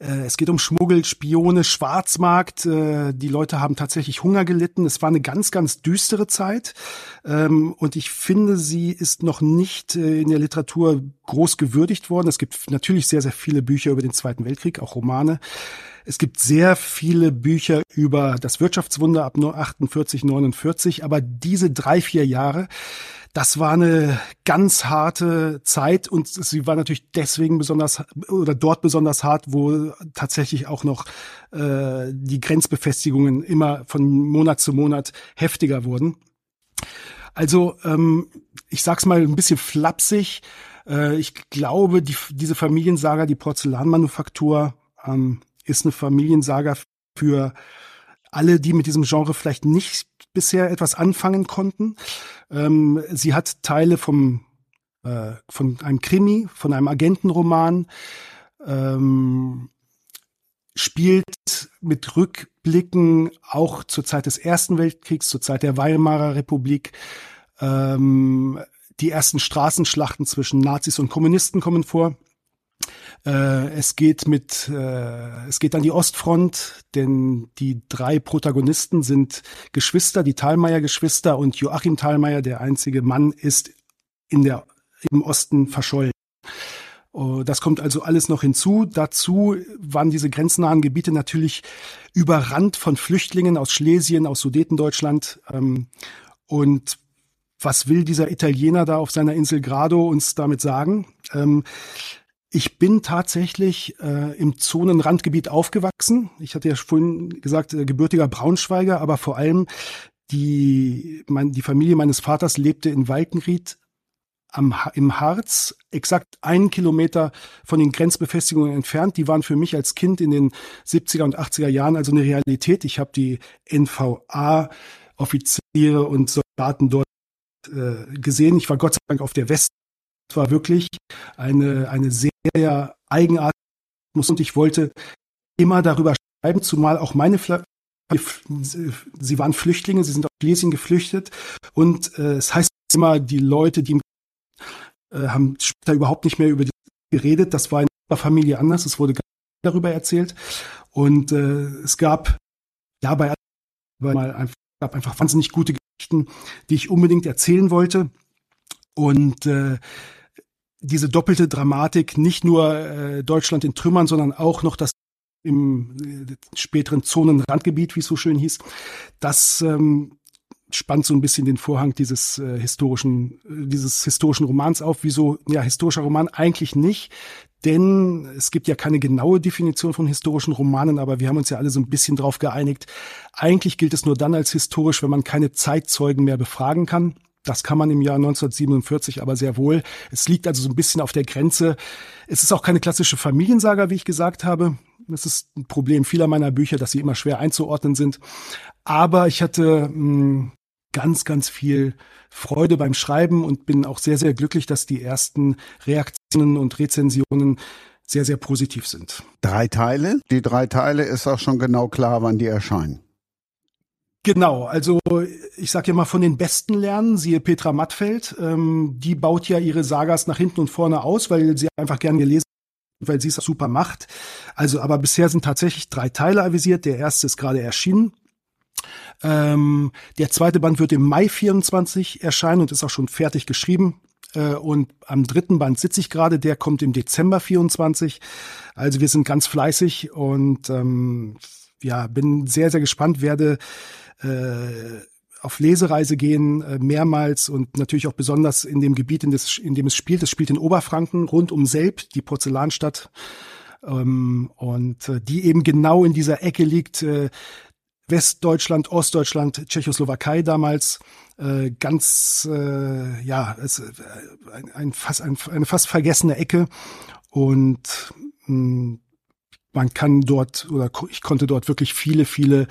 Äh, es geht um Schmuggel, Spione, Schwarzmarkt. Äh, die Leute haben tatsächlich Hunger gelitten. Es war eine ganz, ganz düstere Zeit. Ähm, und ich finde, sie ist noch nicht äh, in der Literatur groß gewürdigt worden. Es gibt natürlich sehr, sehr viele Bücher über den Zweiten Weltkrieg, auch Romane. Es gibt sehr viele Bücher über das Wirtschaftswunder ab 48, 49, aber diese drei, vier Jahre, das war eine ganz harte Zeit und sie war natürlich deswegen besonders oder dort besonders hart, wo tatsächlich auch noch äh, die Grenzbefestigungen immer von Monat zu Monat heftiger wurden. Also ähm, ich sag's mal ein bisschen flapsig. Äh, ich glaube, die, diese Familiensaga, die Porzellanmanufaktur, ähm, ist eine Familiensaga für alle, die mit diesem Genre vielleicht nicht bisher etwas anfangen konnten. Ähm, sie hat Teile vom äh, von einem Krimi, von einem Agentenroman, ähm, spielt mit Rückblicken auch zur Zeit des Ersten Weltkriegs, zur Zeit der Weimarer Republik. Ähm, die ersten Straßenschlachten zwischen Nazis und Kommunisten kommen vor. Äh, es geht mit, äh, es geht an die Ostfront, denn die drei Protagonisten sind Geschwister, die Thalmeier-Geschwister und Joachim Thalmeier, der einzige Mann, ist in der, im Osten verschollen. Oh, das kommt also alles noch hinzu. Dazu waren diese grenznahen Gebiete natürlich überrannt von Flüchtlingen aus Schlesien, aus Sudetendeutschland. Ähm, und was will dieser Italiener da auf seiner Insel Grado uns damit sagen? Ähm, ich bin tatsächlich äh, im Zonenrandgebiet aufgewachsen. Ich hatte ja vorhin gesagt, äh, gebürtiger Braunschweiger, aber vor allem die, mein, die Familie meines Vaters lebte in Walkenried am, im Harz, exakt einen Kilometer von den Grenzbefestigungen entfernt. Die waren für mich als Kind in den 70er und 80er Jahren also eine Realität. Ich habe die NVA-Offiziere und Soldaten dort äh, gesehen. Ich war Gott sei Dank auf der West es war wirklich eine, eine sehr eigenartige und ich wollte immer darüber schreiben, zumal auch meine Fla Sie waren Flüchtlinge, sie sind aus Schlesien geflüchtet und äh, es heißt immer, die Leute, die äh, haben später überhaupt nicht mehr über die geredet. Das war in der Familie anders. Es wurde darüber erzählt und äh, es gab ja bei mal einfach, gab einfach wahnsinnig gute Geschichten, die ich unbedingt erzählen wollte und äh, diese doppelte Dramatik, nicht nur äh, Deutschland in Trümmern, sondern auch noch das im äh, späteren Zonenrandgebiet, wie es so schön hieß, das ähm, spannt so ein bisschen den Vorhang dieses äh, historischen, äh, dieses historischen Romans auf. Wieso, ja, historischer Roman eigentlich nicht, denn es gibt ja keine genaue Definition von historischen Romanen, aber wir haben uns ja alle so ein bisschen drauf geeinigt. Eigentlich gilt es nur dann als historisch, wenn man keine Zeitzeugen mehr befragen kann. Das kann man im Jahr 1947 aber sehr wohl. Es liegt also so ein bisschen auf der Grenze. Es ist auch keine klassische Familiensaga, wie ich gesagt habe. Das ist ein Problem vieler meiner Bücher, dass sie immer schwer einzuordnen sind. Aber ich hatte mh, hm, ganz, ganz viel Freude beim Schreiben und bin auch sehr, sehr glücklich, dass die ersten Reaktionen und Rezensionen sehr, sehr positiv sind. Drei Teile? Die drei Teile ist auch schon genau klar, wann die erscheinen. Genau, also ich sage ja mal von den Besten lernen, siehe Petra Mattfeld, ähm, die baut ja ihre Sagas nach hinten und vorne aus, weil sie einfach gern gelesen weil sie es super macht. Also, aber bisher sind tatsächlich drei Teile avisiert. Der erste ist gerade erschienen. Ähm, der zweite Band wird im Mai 24 erscheinen und ist auch schon fertig geschrieben. Äh, und am dritten Band sitze ich gerade, der kommt im Dezember 24. Also wir sind ganz fleißig und ähm, ja, bin sehr, sehr gespannt, werde äh, auf Lesereise gehen, äh, mehrmals und natürlich auch besonders in dem Gebiet, in, das, in dem es spielt. Es spielt in Oberfranken, rund um Selb, die Porzellanstadt. Ähm, und äh, die eben genau in dieser Ecke liegt, äh, Westdeutschland, Ostdeutschland, Tschechoslowakei damals, äh, ganz, äh, ja, es, äh, ein, ein, fast, ein, eine fast vergessene Ecke. Und mh, hm, man kann dort, oder ich konnte dort wirklich viele, viele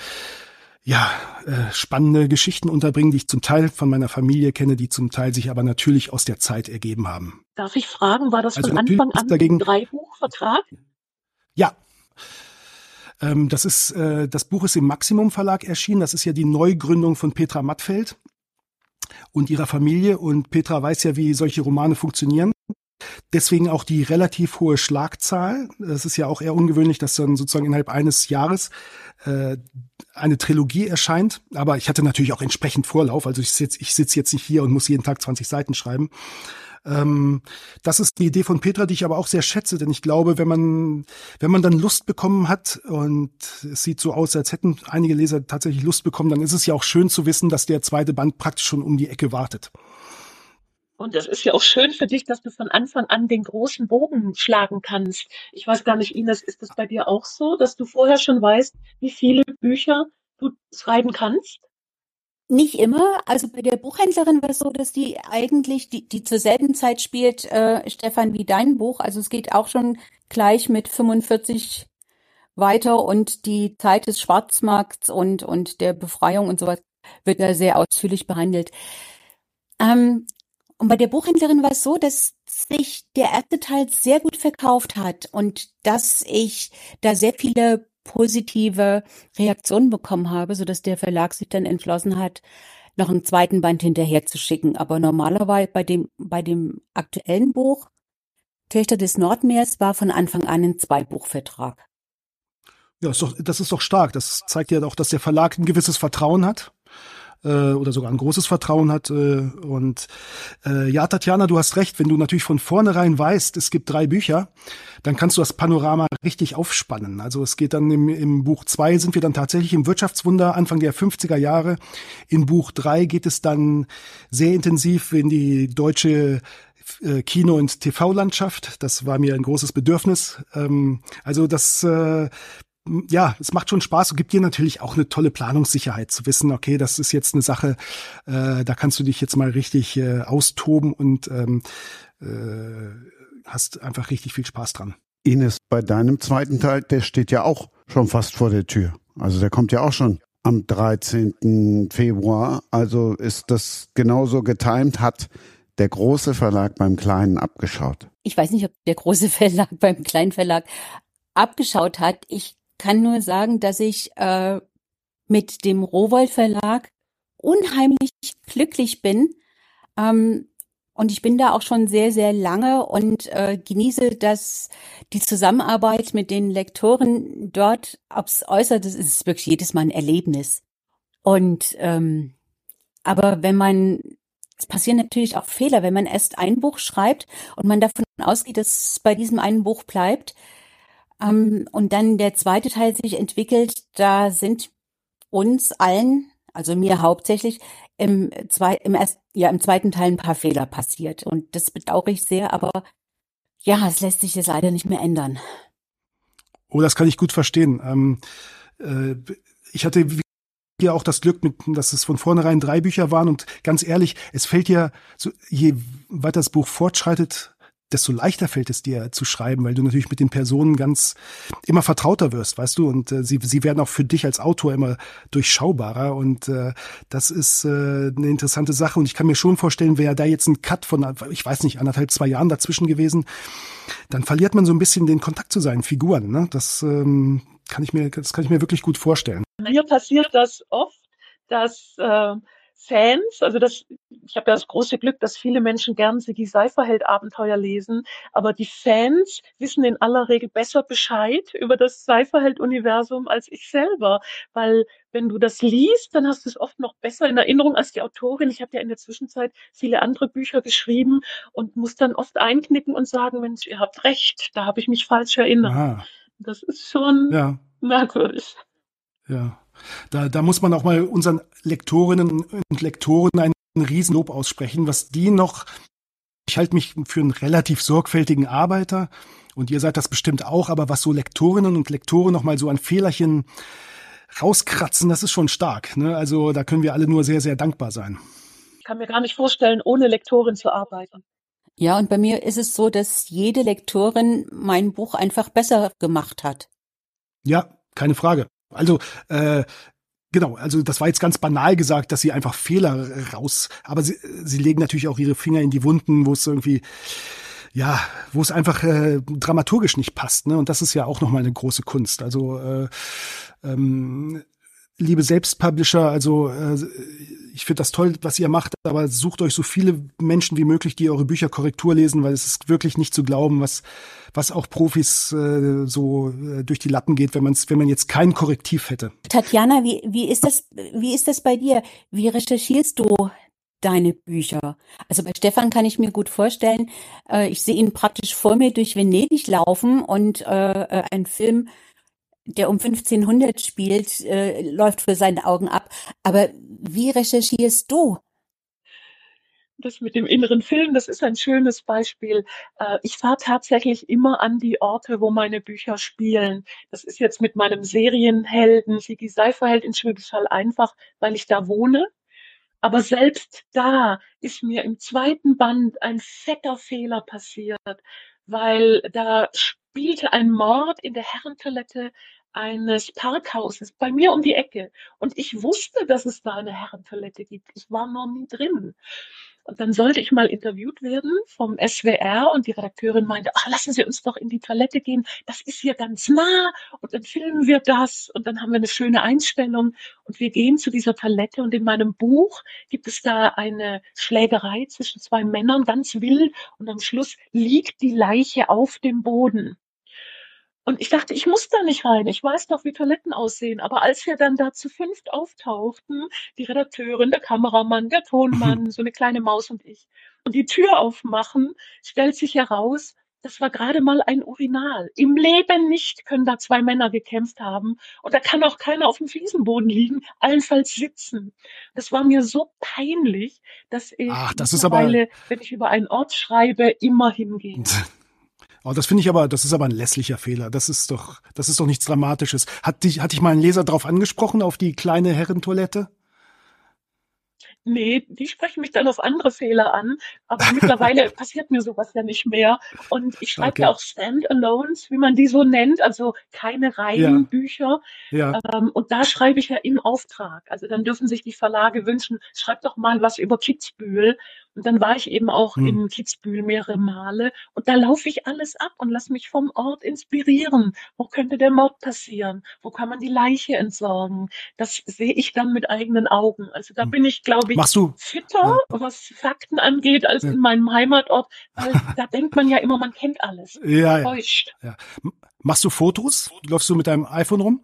ja, äh, spannende Geschichten unterbringen, die ich zum Teil von meiner Familie kenne, die zum Teil sich aber natürlich aus der Zeit ergeben haben. Darf ich fragen, war das also von Anfang an dagegen, ein Dreibuchvertrag? Ja. Ähm, das ist, äh, das Buch ist im Maximum Verlag erschienen. Das ist ja die Neugründung von Petra Mattfeld und ihrer Familie. Und Petra weiß ja, wie solche Romane funktionieren. Deswegen auch die relativ hohe Schlagzahl. Es ist ja auch eher ungewöhnlich, dass dann sozusagen innerhalb eines Jahres äh, eine Trilogie erscheint. Aber ich hatte natürlich auch entsprechend Vorlauf. Also ich sitze ich sitz jetzt nicht hier und muss jeden Tag 20 Seiten schreiben. Ähm, das ist die Idee von Petra, die ich aber auch sehr schätze, denn ich glaube, wenn man, wenn man dann Lust bekommen hat und es sieht so aus, als hätten einige Leser tatsächlich Lust bekommen, dann ist es ja auch schön zu wissen, dass der zweite Band praktisch schon um die Ecke wartet. Und das ist ja auch schön für dich, dass du von Anfang an den großen Bogen schlagen kannst. Ich weiß gar nicht, Ines, ist das bei dir auch so, dass du vorher schon weißt, wie viele Bücher du schreiben kannst? Nicht immer. Also bei der Buchhändlerin war es so, dass die eigentlich, die, die zur selben Zeit spielt, äh, Stefan, wie dein Buch. Also es geht auch schon gleich mit 45 weiter und die Zeit des Schwarzmarkts und, und der Befreiung und sowas wird da sehr ausführlich behandelt. Ähm, und bei der Buchhändlerin war es so, dass sich der erste Teil sehr gut verkauft hat und dass ich da sehr viele positive Reaktionen bekommen habe, so dass der Verlag sich dann entschlossen hat, noch einen zweiten Band hinterher zu schicken. Aber normalerweise bei dem, bei dem aktuellen Buch Töchter des Nordmeers war von Anfang an ein Zweibuchvertrag. Ja, ist doch, das ist doch stark. Das zeigt ja auch, dass der Verlag ein gewisses Vertrauen hat äh, oder sogar ein großes Vertrauen hat. Äh, und äh, ja, Tatjana, du hast recht, wenn du natürlich von vornherein weißt, es gibt drei Bücher, dann kannst du das Panorama richtig aufspannen. Also es geht dann im, im Buch zwei sind wir dann tatsächlich im Wirtschaftswunder Anfang der 50er Jahre. In Buch drei geht es dann sehr intensiv in die deutsche äh, Kino- und TV-Landschaft. Das war mir ein großes Bedürfnis. Ähm, also das äh, ja, es macht schon Spaß und gibt dir natürlich auch eine tolle Planungssicherheit zu wissen, okay, das ist jetzt eine Sache, äh, da kannst du dich jetzt mal richtig äh, austoben und ähm, äh, hast einfach richtig viel Spaß dran. Ines, bei deinem zweiten Teil, der steht ja auch schon fast vor der Tür. Also der kommt ja auch schon am 13. Februar. Also ist das genauso getimt, hat der große Verlag beim Kleinen abgeschaut. Ich weiß nicht, ob der große Verlag beim kleinen Verlag abgeschaut hat. Ich kann nur sagen, dass ich äh, mit dem Rowold Verlag unheimlich glücklich bin. Ähm, und ich bin da auch schon sehr, sehr lange und äh, genieße das, die Zusammenarbeit mit den Lektoren dort aufs Äußerste. Das ist wirklich jedes Mal ein Erlebnis. Und ähm, aber wenn man, es passieren natürlich auch Fehler, wenn man erst ein Buch schreibt und man davon ausgeht, dass es bei diesem einen Buch bleibt, ähm, und dann der zweite Teil sich entwickelt, da sind uns allen, also mir hauptsächlich, im, zwei, im, erst, ja, im zweiten Teil ein paar Fehler passiert. Und das bedauere ich sehr, aber ja, es lässt sich jetzt leider nicht mehr ändern. Oh, das kann ich gut verstehen. Ähm, äh, ich hatte ja auch das Glück, mit, dass es von vornherein drei Bücher waren und ganz ehrlich, es fällt ja, so, je weiter das Buch fortschreitet, desto leichter fällt es dir zu schreiben, weil du natürlich mit den Personen ganz immer vertrauter wirst, weißt du, und äh, sie, sie werden auch für dich als Autor immer durchschaubarer und äh, das ist äh, eine interessante Sache und ich kann mir schon vorstellen, wäre da jetzt ein Cut von, ich weiß nicht, anderthalb, zwei Jahren dazwischen gewesen, dann verliert man so ein bisschen den Kontakt zu seinen Figuren, ne? Das ähm, kann ich mir, das kann ich mir wirklich gut vorstellen. Mir passiert das oft, dass äh, Fans, also das, ich habe ja das große Glück, dass viele Menschen gern die Seiferheld-Abenteuer lesen, aber die Fans wissen in aller Regel besser Bescheid über das Seiferheld-Universum als ich selber, weil wenn du das liest, dann hast du es oft noch besser in Erinnerung als die Autorin. Ich habe ja in der Zwischenzeit viele andere Bücher geschrieben und muss dann oft einknicken und sagen, Mensch, ihr habt recht, da habe ich mich falsch erinnert. Aha. Das ist schon ja. merkwürdig. Ja. Da, da muss man auch mal unseren Lektorinnen und Lektoren einen Riesenlob aussprechen, was die noch, ich halte mich für einen relativ sorgfältigen Arbeiter und ihr seid das bestimmt auch, aber was so Lektorinnen und Lektoren noch mal so an Fehlerchen rauskratzen, das ist schon stark. Ne? Also da können wir alle nur sehr, sehr dankbar sein. Ich kann mir gar nicht vorstellen, ohne Lektorin zu arbeiten. Ja, und bei mir ist es so, dass jede Lektorin mein Buch einfach besser gemacht hat. Ja, keine Frage. Also äh, Genau, also das war jetzt ganz banal gesagt, dass sie einfach Fehler raus, aber sie, sie legen natürlich auch ihre Finger in die Wunden, wo es irgendwie, ja, wo es einfach äh, dramaturgisch nicht passt, ne? Und das ist ja auch nochmal eine große Kunst. Also äh, ähm, liebe Selbstpublisher, also äh, ich finde das toll, was ihr macht, aber sucht euch so viele Menschen wie möglich, die eure Bücher Korrektur lesen, weil es ist wirklich nicht zu glauben, was was auch Profis äh, so äh, durch die Lappen geht, wenn man wenn man jetzt kein Korrektiv hätte. Tatjana, wie wie ist das wie ist das bei dir? Wie recherchierst du deine Bücher? Also bei Stefan kann ich mir gut vorstellen, äh, ich sehe ihn praktisch vor mir durch Venedig laufen und äh, äh ein Film der um 1500 spielt, äh, läuft für seine Augen ab. Aber wie recherchierst du? Das mit dem inneren Film, das ist ein schönes Beispiel. Äh, ich fahre tatsächlich immer an die Orte, wo meine Bücher spielen. Das ist jetzt mit meinem Serienhelden Sigi Seiferheld in Schwäbisch Hall einfach, weil ich da wohne. Aber selbst da ist mir im zweiten Band ein fetter Fehler passiert, weil da spielte ein Mord in der Herrentoilette eines Parkhauses bei mir um die Ecke. Und ich wusste, dass es da eine Herrentoilette gibt. Ich war noch nie drin. Und dann sollte ich mal interviewt werden vom SWR und die Redakteurin meinte, ach, lassen Sie uns doch in die Toilette gehen. Das ist hier ganz nah. Und dann filmen wir das und dann haben wir eine schöne Einstellung und wir gehen zu dieser Toilette und in meinem Buch gibt es da eine Schlägerei zwischen zwei Männern, ganz wild und am Schluss liegt die Leiche auf dem Boden. Und ich dachte, ich muss da nicht rein. Ich weiß doch, wie Toiletten aussehen. Aber als wir dann da zu fünft auftauchten, die Redakteurin, der Kameramann, der Tonmann, so eine kleine Maus und ich, und die Tür aufmachen, stellt sich heraus, das war gerade mal ein Urinal. Im Leben nicht können da zwei Männer gekämpft haben. Und da kann auch keiner auf dem Fliesenboden liegen, allenfalls sitzen. Das war mir so peinlich, dass ich Ach, das ist aber, mittlerweile, wenn ich über einen Ort schreibe, immer hingehe. Oh, das finde ich aber, das ist aber ein lässlicher Fehler. Das ist doch, das ist doch nichts Dramatisches. Hat dich, hat dich mal ein Leser drauf angesprochen, auf die kleine Herrentoilette? Nee, die sprechen mich dann auf andere Fehler an. Aber mittlerweile passiert mir sowas ja nicht mehr. Und ich schreibe Okay. ja auch Standalones, wie man die so nennt, also keine Reihenbücher. Ja. Ähm, und da schreibe ich ja im Auftrag. Also dann dürfen sich die Verlage wünschen, schreib doch mal was über Kitzbühel. Und dann war ich eben auch Hm. in Kitzbühel mehrere Male. Und da laufe ich alles ab und lass mich vom Ort inspirieren. Wo könnte der Mord passieren? Wo kann man die Leiche entsorgen? Das sehe ich dann mit eigenen Augen. Also da Hm. bin ich, glaube ich, Machst du, fitter, was Fakten angeht, als Ja. in meinem Heimatort. Weil da denkt man ja immer, man kennt alles. ja, ja. Täuscht. M- Machst du Fotos? Läufst du mit deinem iPhone rum?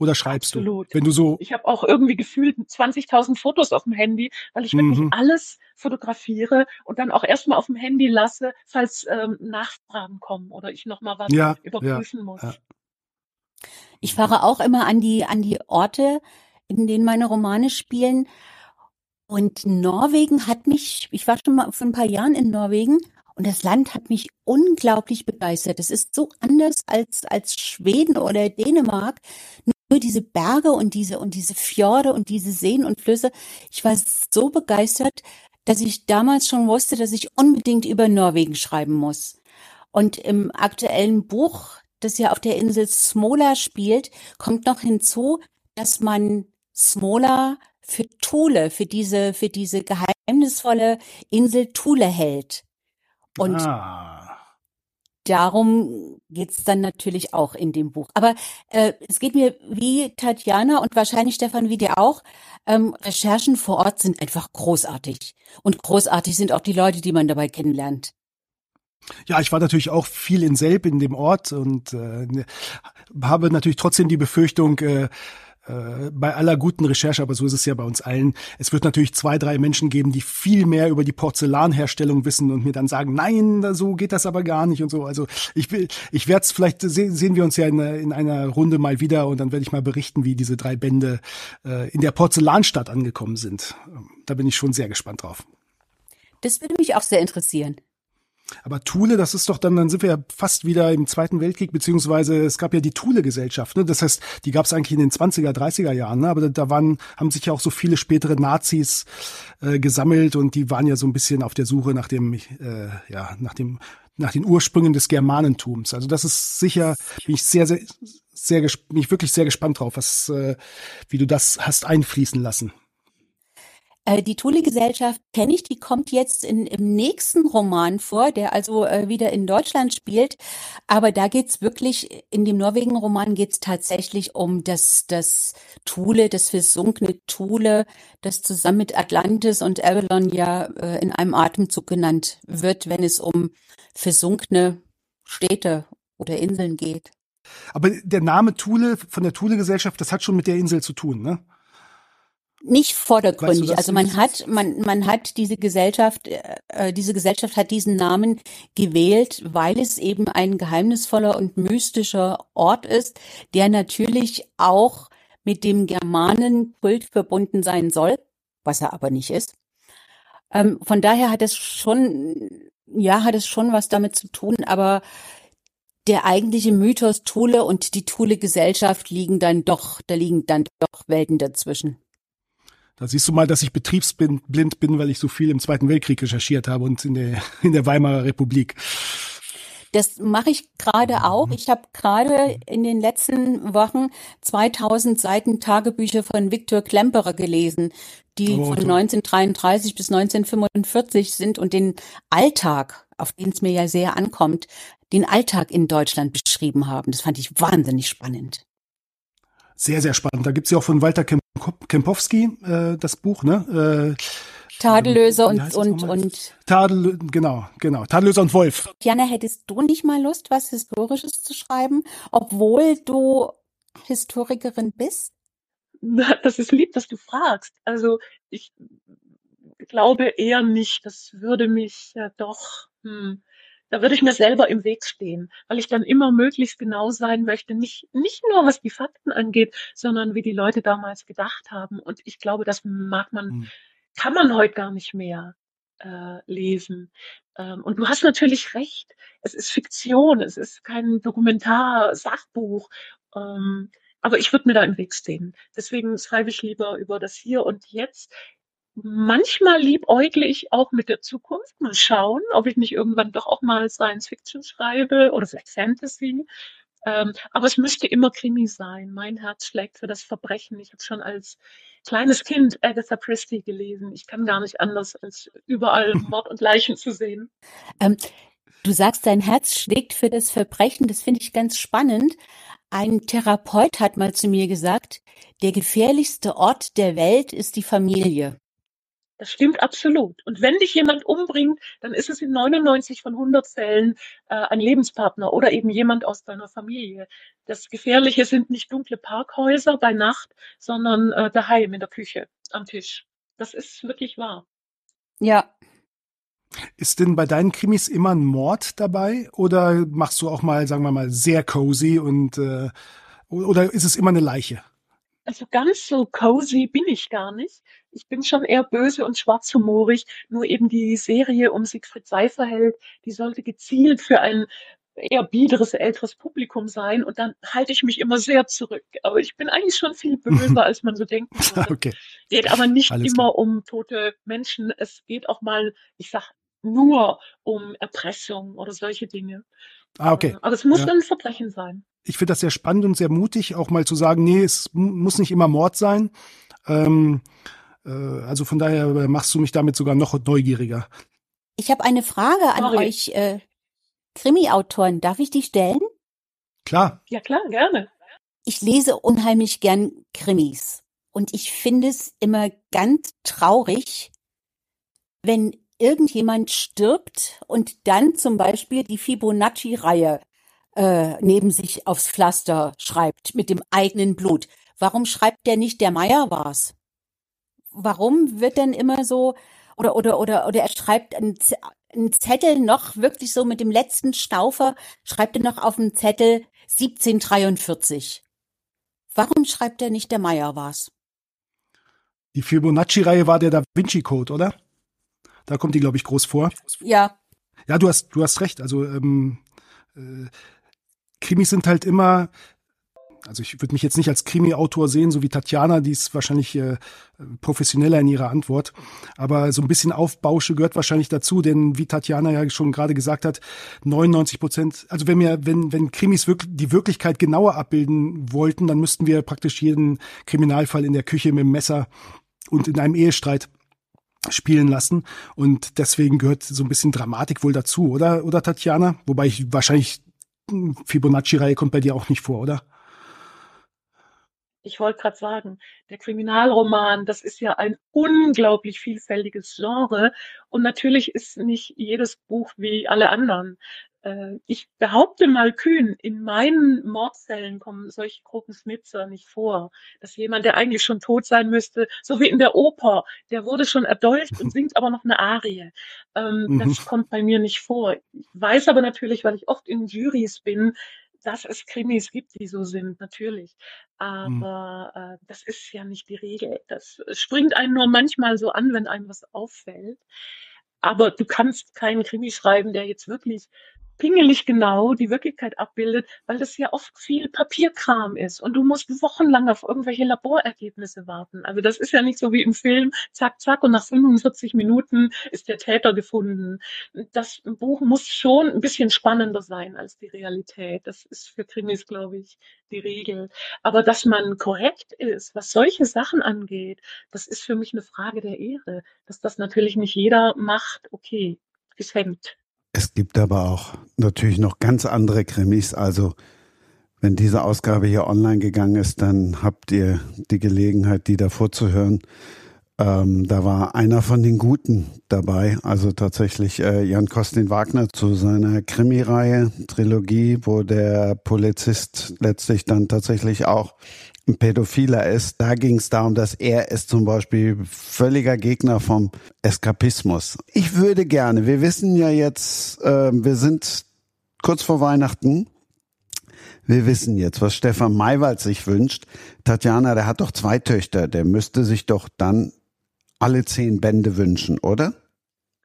Oder schreibst Absolut. du? Wenn du so, Ich habe auch irgendwie gefühlt 20.000 Fotos auf dem Handy, weil ich wirklich Mhm. alles fotografiere und dann auch erstmal auf dem Handy lasse, falls ähm, Nachfragen kommen oder ich nochmal was Ja, überprüfen muss. ja. Ich fahre auch immer an die, an die Orte, in denen meine Romane spielen. Und Norwegen hat mich, ich war schon mal vor ein paar Jahren in Norwegen und das Land hat mich unglaublich begeistert. Es ist so anders als, als Schweden oder Dänemark. Nur diese Berge und diese, und diese Fjorde und diese Seen und Flüsse. Ich war so begeistert, dass ich damals schon wusste, dass ich unbedingt über Norwegen schreiben muss. Und im aktuellen Buch, das ja auf der Insel Smola spielt, kommt noch hinzu, dass man Smola für Thule, für diese, für diese geheimnisvolle Insel Thule hält. Und ah, darum geht's dann natürlich auch in dem Buch. Aber äh, es geht mir wie Tatjana und wahrscheinlich Stefan wie dir auch. Ähm, Recherchen vor Ort sind einfach großartig. Und großartig sind auch die Leute, die man dabei kennenlernt. ja, ich war natürlich auch viel in Selb in dem Ort und äh, habe natürlich trotzdem die Befürchtung, äh, äh, bei aller guten Recherche, aber so ist es ja bei uns allen, es wird natürlich zwei, drei Menschen geben, die viel mehr über die Porzellanherstellung wissen und mir dann sagen, nein, so geht das aber gar nicht und so. Also ich will, ich werde es, vielleicht se sehen wir uns ja in, in einer Runde mal wieder und dann werde ich mal berichten, wie diese drei Bände äh, in der Porzellanstadt angekommen sind. Da bin ich schon sehr gespannt drauf. Das würde mich auch sehr interessieren. Aber Thule, das ist doch dann, dann sind wir ja fast wieder im Zweiten Weltkrieg, beziehungsweise es gab ja die Thule-Gesellschaft, ne? Das heißt, die gab es eigentlich in den 20er, 30er Jahren, ne? Aber da, waren, haben sich ja auch so viele spätere Nazis äh, gesammelt und die waren ja so ein bisschen auf der Suche nach dem, äh, ja, nach dem, nach den Ursprüngen des Germanentums. Also das ist sicher, bin ich sehr, sehr, sehr, bin ich wirklich sehr gespannt drauf, was, äh, wie du das hast einfließen lassen. Äh, Die Thule-Gesellschaft kenne ich, die kommt jetzt in, im nächsten Roman vor, der also äh, wieder in Deutschland spielt. Aber da geht's wirklich, in dem Norwegen-Roman geht's tatsächlich um das, das Thule, das versunkene Thule, das zusammen mit Atlantis und Avalon ja äh, in einem Atemzug genannt wird, wenn es um versunkene Städte oder Inseln geht. Aber der Name Thule von der Thule-Gesellschaft, das hat schon mit der Insel zu tun, ne? Nicht vordergründig. Weißt du also man hat, man, man hat diese Gesellschaft, äh, diese Gesellschaft hat diesen Namen gewählt, weil es eben ein geheimnisvoller und mystischer Ort ist, der natürlich auch mit dem Germanenkult verbunden sein soll, was er aber nicht ist. Ähm, von daher hat es schon, ja, hat es schon was damit zu tun, aber der eigentliche Mythos Thule und die Thule-Gesellschaft liegen dann doch, da liegen dann doch Welten dazwischen. Da siehst du mal, dass ich betriebsblind bin, weil ich so viel im Zweiten Weltkrieg recherchiert habe und in der, in der Weimarer Republik. Das mache ich gerade auch. Ich habe gerade in den letzten Wochen 2000 Seiten Tagebücher von Viktor Klemperer gelesen, die oh, von 1933 bis 1945 sind und den Alltag, auf den es mir ja sehr ankommt, den Alltag in Deutschland beschrieben haben. Das fand ich wahnsinnig spannend. Sehr, sehr spannend. Da gibt's ja auch von Walter Kempowski äh, das Buch, ne? Äh, Tadellöser und, und, und. Tadel, genau, genau. Tadellöser und Wolf. Jana, hättest du nicht mal Lust, was Historisches zu schreiben, obwohl du Historikerin bist? Das ist lieb, dass du fragst. Also, ich glaube eher nicht. Das würde mich ja doch, hm, da würde ich mir selber im Weg stehen, weil ich dann immer möglichst genau sein möchte, nicht, nicht nur was die Fakten angeht, sondern wie die Leute damals gedacht haben. Und ich glaube, das mag man hm kann man heute gar nicht mehr äh, lesen. Ähm, und du hast natürlich recht. Es ist Fiktion, es ist kein Dokumentar-Sachbuch. Ähm, aber ich würde mir da im Weg stehen. Deswegen schreibe ich lieber über das Hier und Jetzt. Manchmal liebäugle ich auch mit der Zukunft. Mal schauen, ob ich nicht irgendwann doch auch mal Science Fiction schreibe oder vielleicht Fantasy. Ähm, aber es müsste immer Krimi sein. Mein Herz schlägt für das Verbrechen. Ich habe schon als kleines Kind Agatha Christie gelesen. Ich kann gar nicht anders, als überall Mord und Leichen zu sehen. Ähm, du sagst, dein Herz schlägt für das Verbrechen. Das finde ich ganz spannend. Ein Therapeut hat mal zu mir gesagt, der gefährlichste Ort der Welt ist die Familie. Das stimmt absolut. Und wenn dich jemand umbringt, dann ist es in 99 von 100 Fällen äh, ein Lebenspartner oder eben jemand aus deiner Familie. Das Gefährliche sind nicht dunkle Parkhäuser bei Nacht, sondern äh, daheim in der Küche, am Tisch. Das ist wirklich wahr. Ja. Ist denn bei deinen Krimis immer ein Mord dabei oder machst du auch mal, sagen wir mal, sehr cozy und äh, oder ist es immer eine Leiche? Also ganz so cozy bin ich gar nicht. Ich bin schon eher böse und schwarzhumorig. Nur eben die Serie um Siegfried Seiferheld, die sollte gezielt für ein eher biederes älteres Publikum sein und dann halte ich mich immer sehr zurück. Aber ich bin eigentlich schon viel böser, als man so denken würde. okay. Geht aber nicht Alles immer klar. um tote Menschen. Es geht auch mal, ich sag nur um Erpressung oder solche Dinge. Ah, okay. Aber es muss ja. ein Verbrechen sein ich finde das sehr spannend und sehr mutig, auch mal zu sagen, nee, es muss nicht immer Mord sein. Ähm, äh, also von daher machst du mich damit sogar noch neugieriger. Ich habe eine Frage an Sorry. euch äh, Krimi-Autoren. Darf ich die stellen? Klar. Ja klar, gerne. Ich lese unheimlich gern Krimis und ich finde es immer ganz traurig, wenn irgendjemand stirbt und dann zum Beispiel die Fibonacci-Reihe äh, neben sich aufs Pflaster schreibt mit dem eigenen Blut. Warum schreibt der nicht, der Meier war's? Warum wird denn immer so oder oder oder oder er schreibt einen, einen Zettel noch wirklich so mit dem letzten Staufer schreibt er noch auf dem Zettel 1743. Warum schreibt er nicht, der Meier war's? Die Fibonacci-Reihe war der Da Vinci Code, oder? Da kommt die, glaube ich, groß vor. Ja. Ja, du hast, du hast recht. Also ähm, äh, Krimis sind halt immer, also ich würde mich jetzt nicht als Krimi-Autor sehen, so wie Tatjana, die ist wahrscheinlich äh, professioneller in ihrer Antwort. Aber so ein bisschen Aufbausche gehört wahrscheinlich dazu, denn wie Tatjana ja schon gerade gesagt hat, 99 Prozent, also wenn wir, wenn, wenn Krimis wirklich die Wirklichkeit genauer abbilden wollten, dann müssten wir praktisch jeden Kriminalfall in der Küche mit dem Messer und in einem Ehestreit spielen lassen. Und deswegen gehört so ein bisschen Dramatik wohl dazu, oder, oder Tatjana? Wobei ich wahrscheinlich Fibonacci-Reihe kommt bei dir auch nicht vor, oder? Ich wollte gerade sagen, der Kriminalroman, das ist ja ein unglaublich vielfältiges Genre. Und natürlich ist nicht jedes Buch wie alle anderen. Äh, ich behaupte mal kühn, in meinen Mordfällen kommen solche Gruppensnitzer nicht vor. Dass jemand, der eigentlich schon tot sein müsste, so wie in der Oper, der wurde schon erdolcht und singt aber noch eine Arie. Ähm, mhm. Das kommt bei mir nicht vor. Ich weiß aber natürlich, weil ich oft in Juries bin, dass es Krimis gibt, die so sind, natürlich. Aber äh, das ist ja nicht die Regel. Das springt einen nur manchmal so an, wenn einem was auffällt. Aber du kannst keinen Krimi schreiben, der jetzt wirklich pingelig genau die Wirklichkeit abbildet, weil das ja oft viel Papierkram ist und du musst wochenlang auf irgendwelche Laborergebnisse warten. Also das ist ja nicht so wie im Film, zack, zack, und nach 45 Minuten ist der Täter gefunden. Das Buch muss schon ein bisschen spannender sein als die Realität. Das ist für Krimis, glaube ich, die Regel. Aber dass man korrekt ist, was solche Sachen angeht, das ist für mich eine Frage der Ehre. Dass das natürlich nicht jeder macht, okay, geschenkt. Es gibt aber auch natürlich noch ganz andere Krimis. Also wenn diese Ausgabe hier online gegangen ist, dann habt ihr die Gelegenheit, die davor zu hören. Ähm, da war einer von den Guten dabei, also tatsächlich äh, Jan Kostin Wagner zu seiner Krimireihe, Trilogie, wo der Polizist letztlich dann tatsächlich auch ein Pädophiler ist. Da ging es darum, dass er ist zum Beispiel völliger Gegner vom Eskapismus. Ich würde gerne, wir wissen ja jetzt, äh, wir sind kurz vor Weihnachten. Wir wissen jetzt, was Stefan Maywald sich wünscht. Tatjana, der hat doch zwei Töchter, der müsste sich doch dann alle zehn Bände wünschen, oder?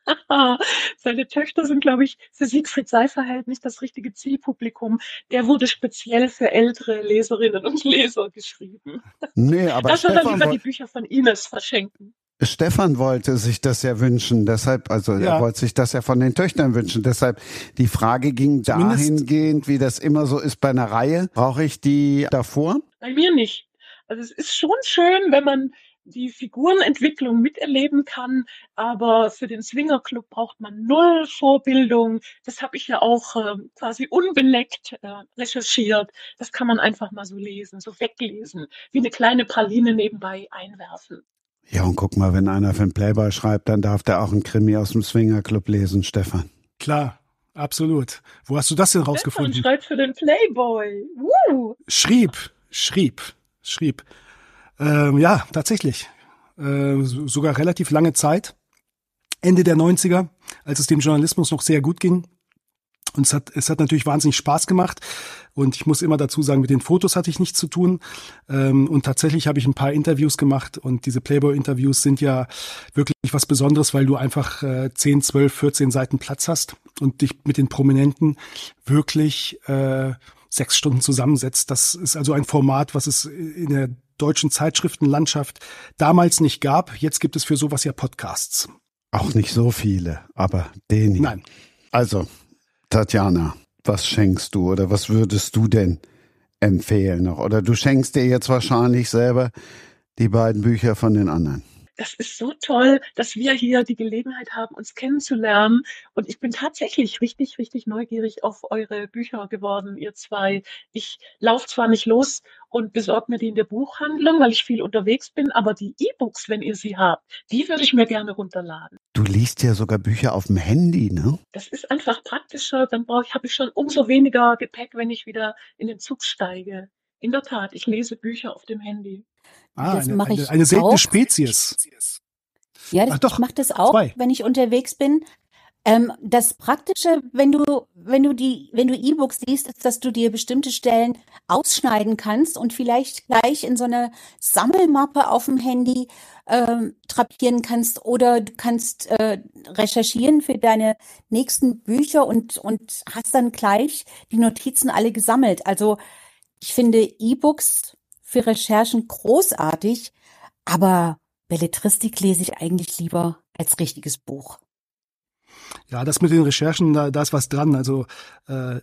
Seine Töchter sind, glaube ich, für Siegfried Seiferheld nicht das richtige Zielpublikum. Der wurde speziell für ältere Leserinnen und Leser geschrieben. Nee, aber das wird dann Stefan, lieber die Bücher von Ines verschenken. Stefan wollte sich das ja wünschen, deshalb, also Ja. er wollte sich das ja von den Töchtern wünschen. Deshalb die Frage ging Zumindest- dahingehend, wie das immer so ist bei einer Reihe. Brauche ich die davor? Bei mir nicht. Also es ist schon schön, wenn man die Figurenentwicklung miterleben kann, aber für den Swingerclub braucht man null Vorbildung. Das habe ich ja auch äh, quasi unbeleckt äh, recherchiert. Das kann man einfach mal so lesen, so weglesen, wie eine kleine Praline nebenbei einwerfen. Ja, und guck mal, wenn einer für den Playboy schreibt, dann darf der auch einen Krimi aus dem Swingerclub lesen, Stefan. Klar, absolut. Wo hast du das denn Stefan rausgefunden? schreibt für den Playboy. Woo! Schrieb, schrieb, schrieb. Ähm, ja, tatsächlich. Äh, so- sogar relativ lange Zeit. Ende der 90er, als es dem Journalismus noch sehr gut ging. Und es hat, es hat natürlich wahnsinnig Spaß gemacht. Und ich muss immer dazu sagen, mit den Fotos hatte ich nichts zu tun. Ähm, und tatsächlich habe ich ein paar Interviews gemacht. Und diese Playboy-Interviews sind ja wirklich was Besonderes, weil du einfach äh, 10, 12, 14 Seiten Platz hast und dich mit den Prominenten wirklich äh, sechs Stunden zusammensetzt. Das ist also ein Format, was es in der deutschen Zeitschriftenlandschaft damals nicht gab. Jetzt gibt es für sowas ja Podcasts. Auch nicht so viele, aber den. Nein. Also, Tatjana, was schenkst du oder was würdest du denn empfehlen noch? Oder du schenkst dir jetzt wahrscheinlich selber die beiden Bücher von den anderen. Das ist so toll, dass wir hier die Gelegenheit haben, uns kennenzulernen. Und ich bin tatsächlich richtig, richtig neugierig auf eure Bücher geworden, ihr zwei. Ich laufe zwar nicht los und besorge mir die in der Buchhandlung, weil ich viel unterwegs bin, aber die E-Books, wenn ihr sie habt, die würde ich mir gerne runterladen. Du liest ja sogar Bücher auf dem Handy, ne? Das ist einfach praktischer. Dann brauche ich, habe ich schon umso weniger Gepäck, wenn ich wieder in den Zug steige. In der Tat, ich lese Bücher auf dem Handy. Ah, Das eine, eine, eine seltene. Spezies. Ja, das, Ach doch, ich mache das auch, zwei. wenn ich unterwegs bin. Ähm, das Praktische, wenn du, wenn du die, wenn du E-Books liest, ist, dass du dir bestimmte Stellen ausschneiden kannst und vielleicht gleich in so eine Sammelmappe auf dem Handy ähm, trapieren kannst oder du kannst äh, recherchieren für deine nächsten Bücher und und hast dann gleich die Notizen alle gesammelt. Also ich finde E-Books für Recherchen großartig, aber Belletristik lese ich eigentlich lieber als richtiges Buch. Ja, das mit den Recherchen, da, da ist was dran. Also äh,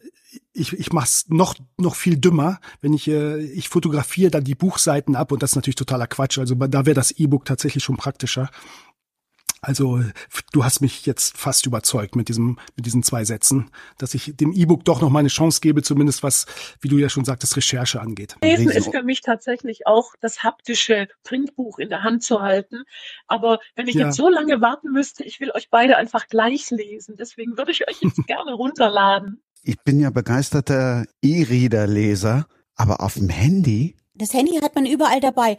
ich, ich mache es noch, noch viel dümmer, wenn ich, äh, ich fotografiere dann die Buchseiten ab und das ist natürlich totaler Quatsch. Also da wäre das E-Book tatsächlich schon praktischer. Also du hast mich jetzt fast überzeugt mit diesem mit diesen zwei Sätzen, dass ich dem E-Book doch noch mal eine Chance gebe, zumindest was, wie du ja schon sagtest, Recherche angeht. Lesen ist für mich tatsächlich auch das haptische Printbuch in der Hand zu halten. Aber wenn ich Ja. jetzt so lange warten müsste, ich will euch beide einfach gleich lesen. Deswegen würde ich euch jetzt gerne runterladen. Ich bin ja begeisterter E-Reader-Leser, aber auf dem Handy? Das Handy hat man überall dabei.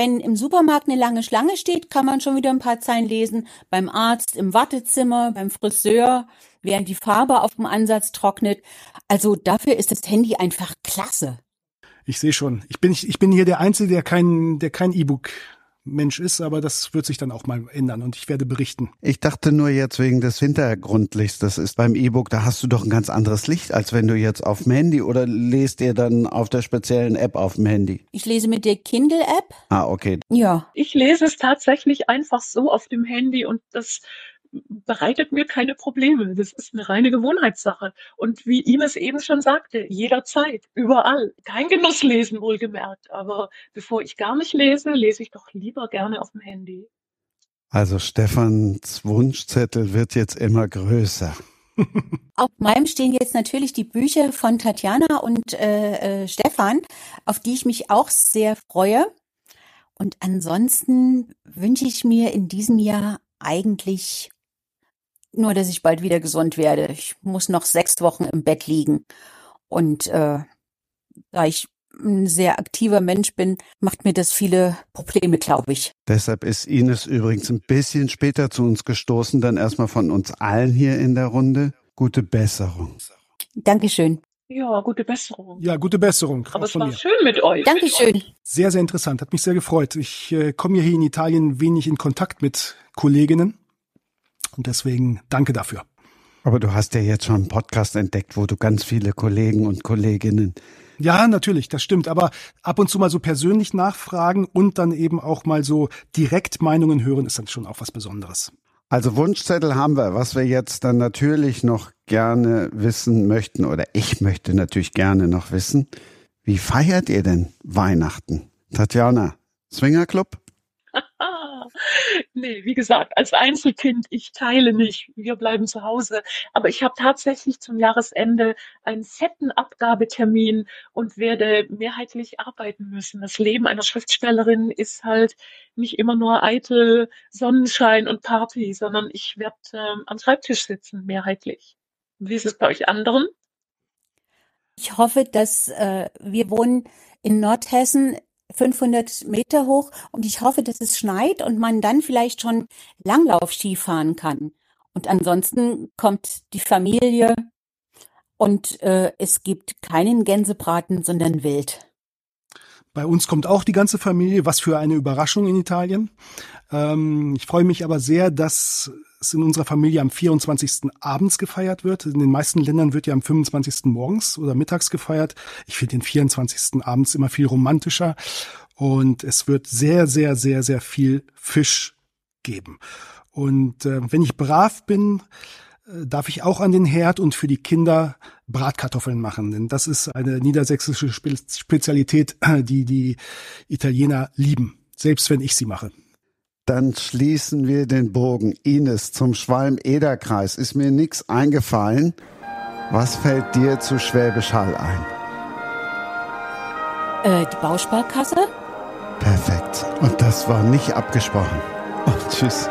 Wenn im Supermarkt eine lange Schlange steht, kann man schon wieder ein paar Zeilen lesen. Beim Arzt, im Wartezimmer, beim Friseur, während die Farbe auf dem Ansatz trocknet. Also dafür ist das Handy einfach klasse. Ich sehe schon. Ich bin, ich bin hier der Einzige, der kein, der kein E-Book Mensch ist, aber das wird sich dann auch mal ändern und ich werde berichten. Ich dachte nur jetzt wegen des Hintergrundlichts, das ist beim E-Book, da hast du doch ein ganz anderes Licht, als wenn du jetzt auf dem Handy oder lest ihr dann auf der speziellen App auf dem Handy? Ich lese mit der Kindle-App. Ah, okay. Ja. Ich lese es tatsächlich einfach so auf dem Handy und das bereitet mir keine Probleme. Das ist eine reine Gewohnheitssache. Und wie Ines eben schon sagte, jederzeit, überall. Kein Genusslesen wohlgemerkt. Aber bevor ich gar nicht lese, lese ich doch lieber gerne auf dem Handy. Also Stefans Wunschzettel wird jetzt immer größer. Auf meinem stehen jetzt natürlich die Bücher von Tatjana und äh, äh, Stefan, auf die ich mich auch sehr freue. Und ansonsten wünsche ich mir in diesem Jahr eigentlich nur, dass ich bald wieder gesund werde. Ich muss noch sechs Wochen im Bett liegen. Und äh, da ich ein sehr aktiver Mensch bin, macht mir das viele Probleme, glaube ich. Deshalb ist Ines übrigens ein bisschen später zu uns gestoßen, dann erstmal von uns allen hier in der Runde. Gute Besserung. Dankeschön. Ja, gute Besserung. Ja, gute Besserung. Aber es war mir. schön mit euch. Dankeschön. Sehr, sehr interessant. Hat mich sehr gefreut. Ich äh, komme ja hier in Italien wenig in Kontakt mit Kolleginnen. Und deswegen danke dafür. Aber du hast ja jetzt schon einen Podcast entdeckt, wo du ganz viele Kollegen und Kolleginnen. Ja, natürlich, das stimmt. Aber ab und zu mal so persönlich nachfragen und dann eben auch mal so direkt Meinungen hören, ist dann schon auch was Besonderes. Also Wunschzettel haben wir. Was wir jetzt dann natürlich noch gerne wissen möchten, oder ich möchte natürlich gerne noch wissen, wie feiert ihr denn Weihnachten? Tatjana, Swingerclub? nee, wie gesagt, als Einzelkind, ich teile nicht. Wir bleiben zu Hause. Aber ich habe tatsächlich zum Jahresende einen fetten Abgabetermin und werde mehrheitlich arbeiten müssen. Das Leben einer Schriftstellerin ist halt nicht immer nur eitel Sonnenschein und Party, sondern ich werde ähm, am Schreibtisch sitzen, mehrheitlich. Wie ist es bei euch anderen? Ich hoffe, dass äh, wir wohnen in Nordhessen 500 Meter hoch und ich hoffe, dass es schneit und man dann vielleicht schon Langlauf-Ski fahren kann. Und ansonsten kommt die Familie und äh, es gibt keinen Gänsebraten, sondern Wild. Bei uns kommt auch die ganze Familie. Was für eine Überraschung in Italien. Ähm, ich freue mich aber sehr, dass es in unserer Familie am 24. abends gefeiert wird. In den meisten Ländern wird ja am 25. morgens oder mittags gefeiert. Ich finde den 24. abends immer viel romantischer. Und es wird sehr, sehr, sehr, sehr viel Fisch geben. Und äh, wenn ich brav bin, äh, darf ich auch an den Herd und für die Kinder Bratkartoffeln machen. Denn das ist eine niedersächsische Spe Spezialität, die die Italiener lieben, selbst wenn ich sie mache. Dann schließen wir den Bogen. Ines, zum Schwalm-Eder-Kreis ist mir nichts eingefallen. Was fällt dir zu Schwäbisch Hall ein? Äh, die Bausparkasse? Perfekt. Und das war nicht abgesprochen. Und tschüss.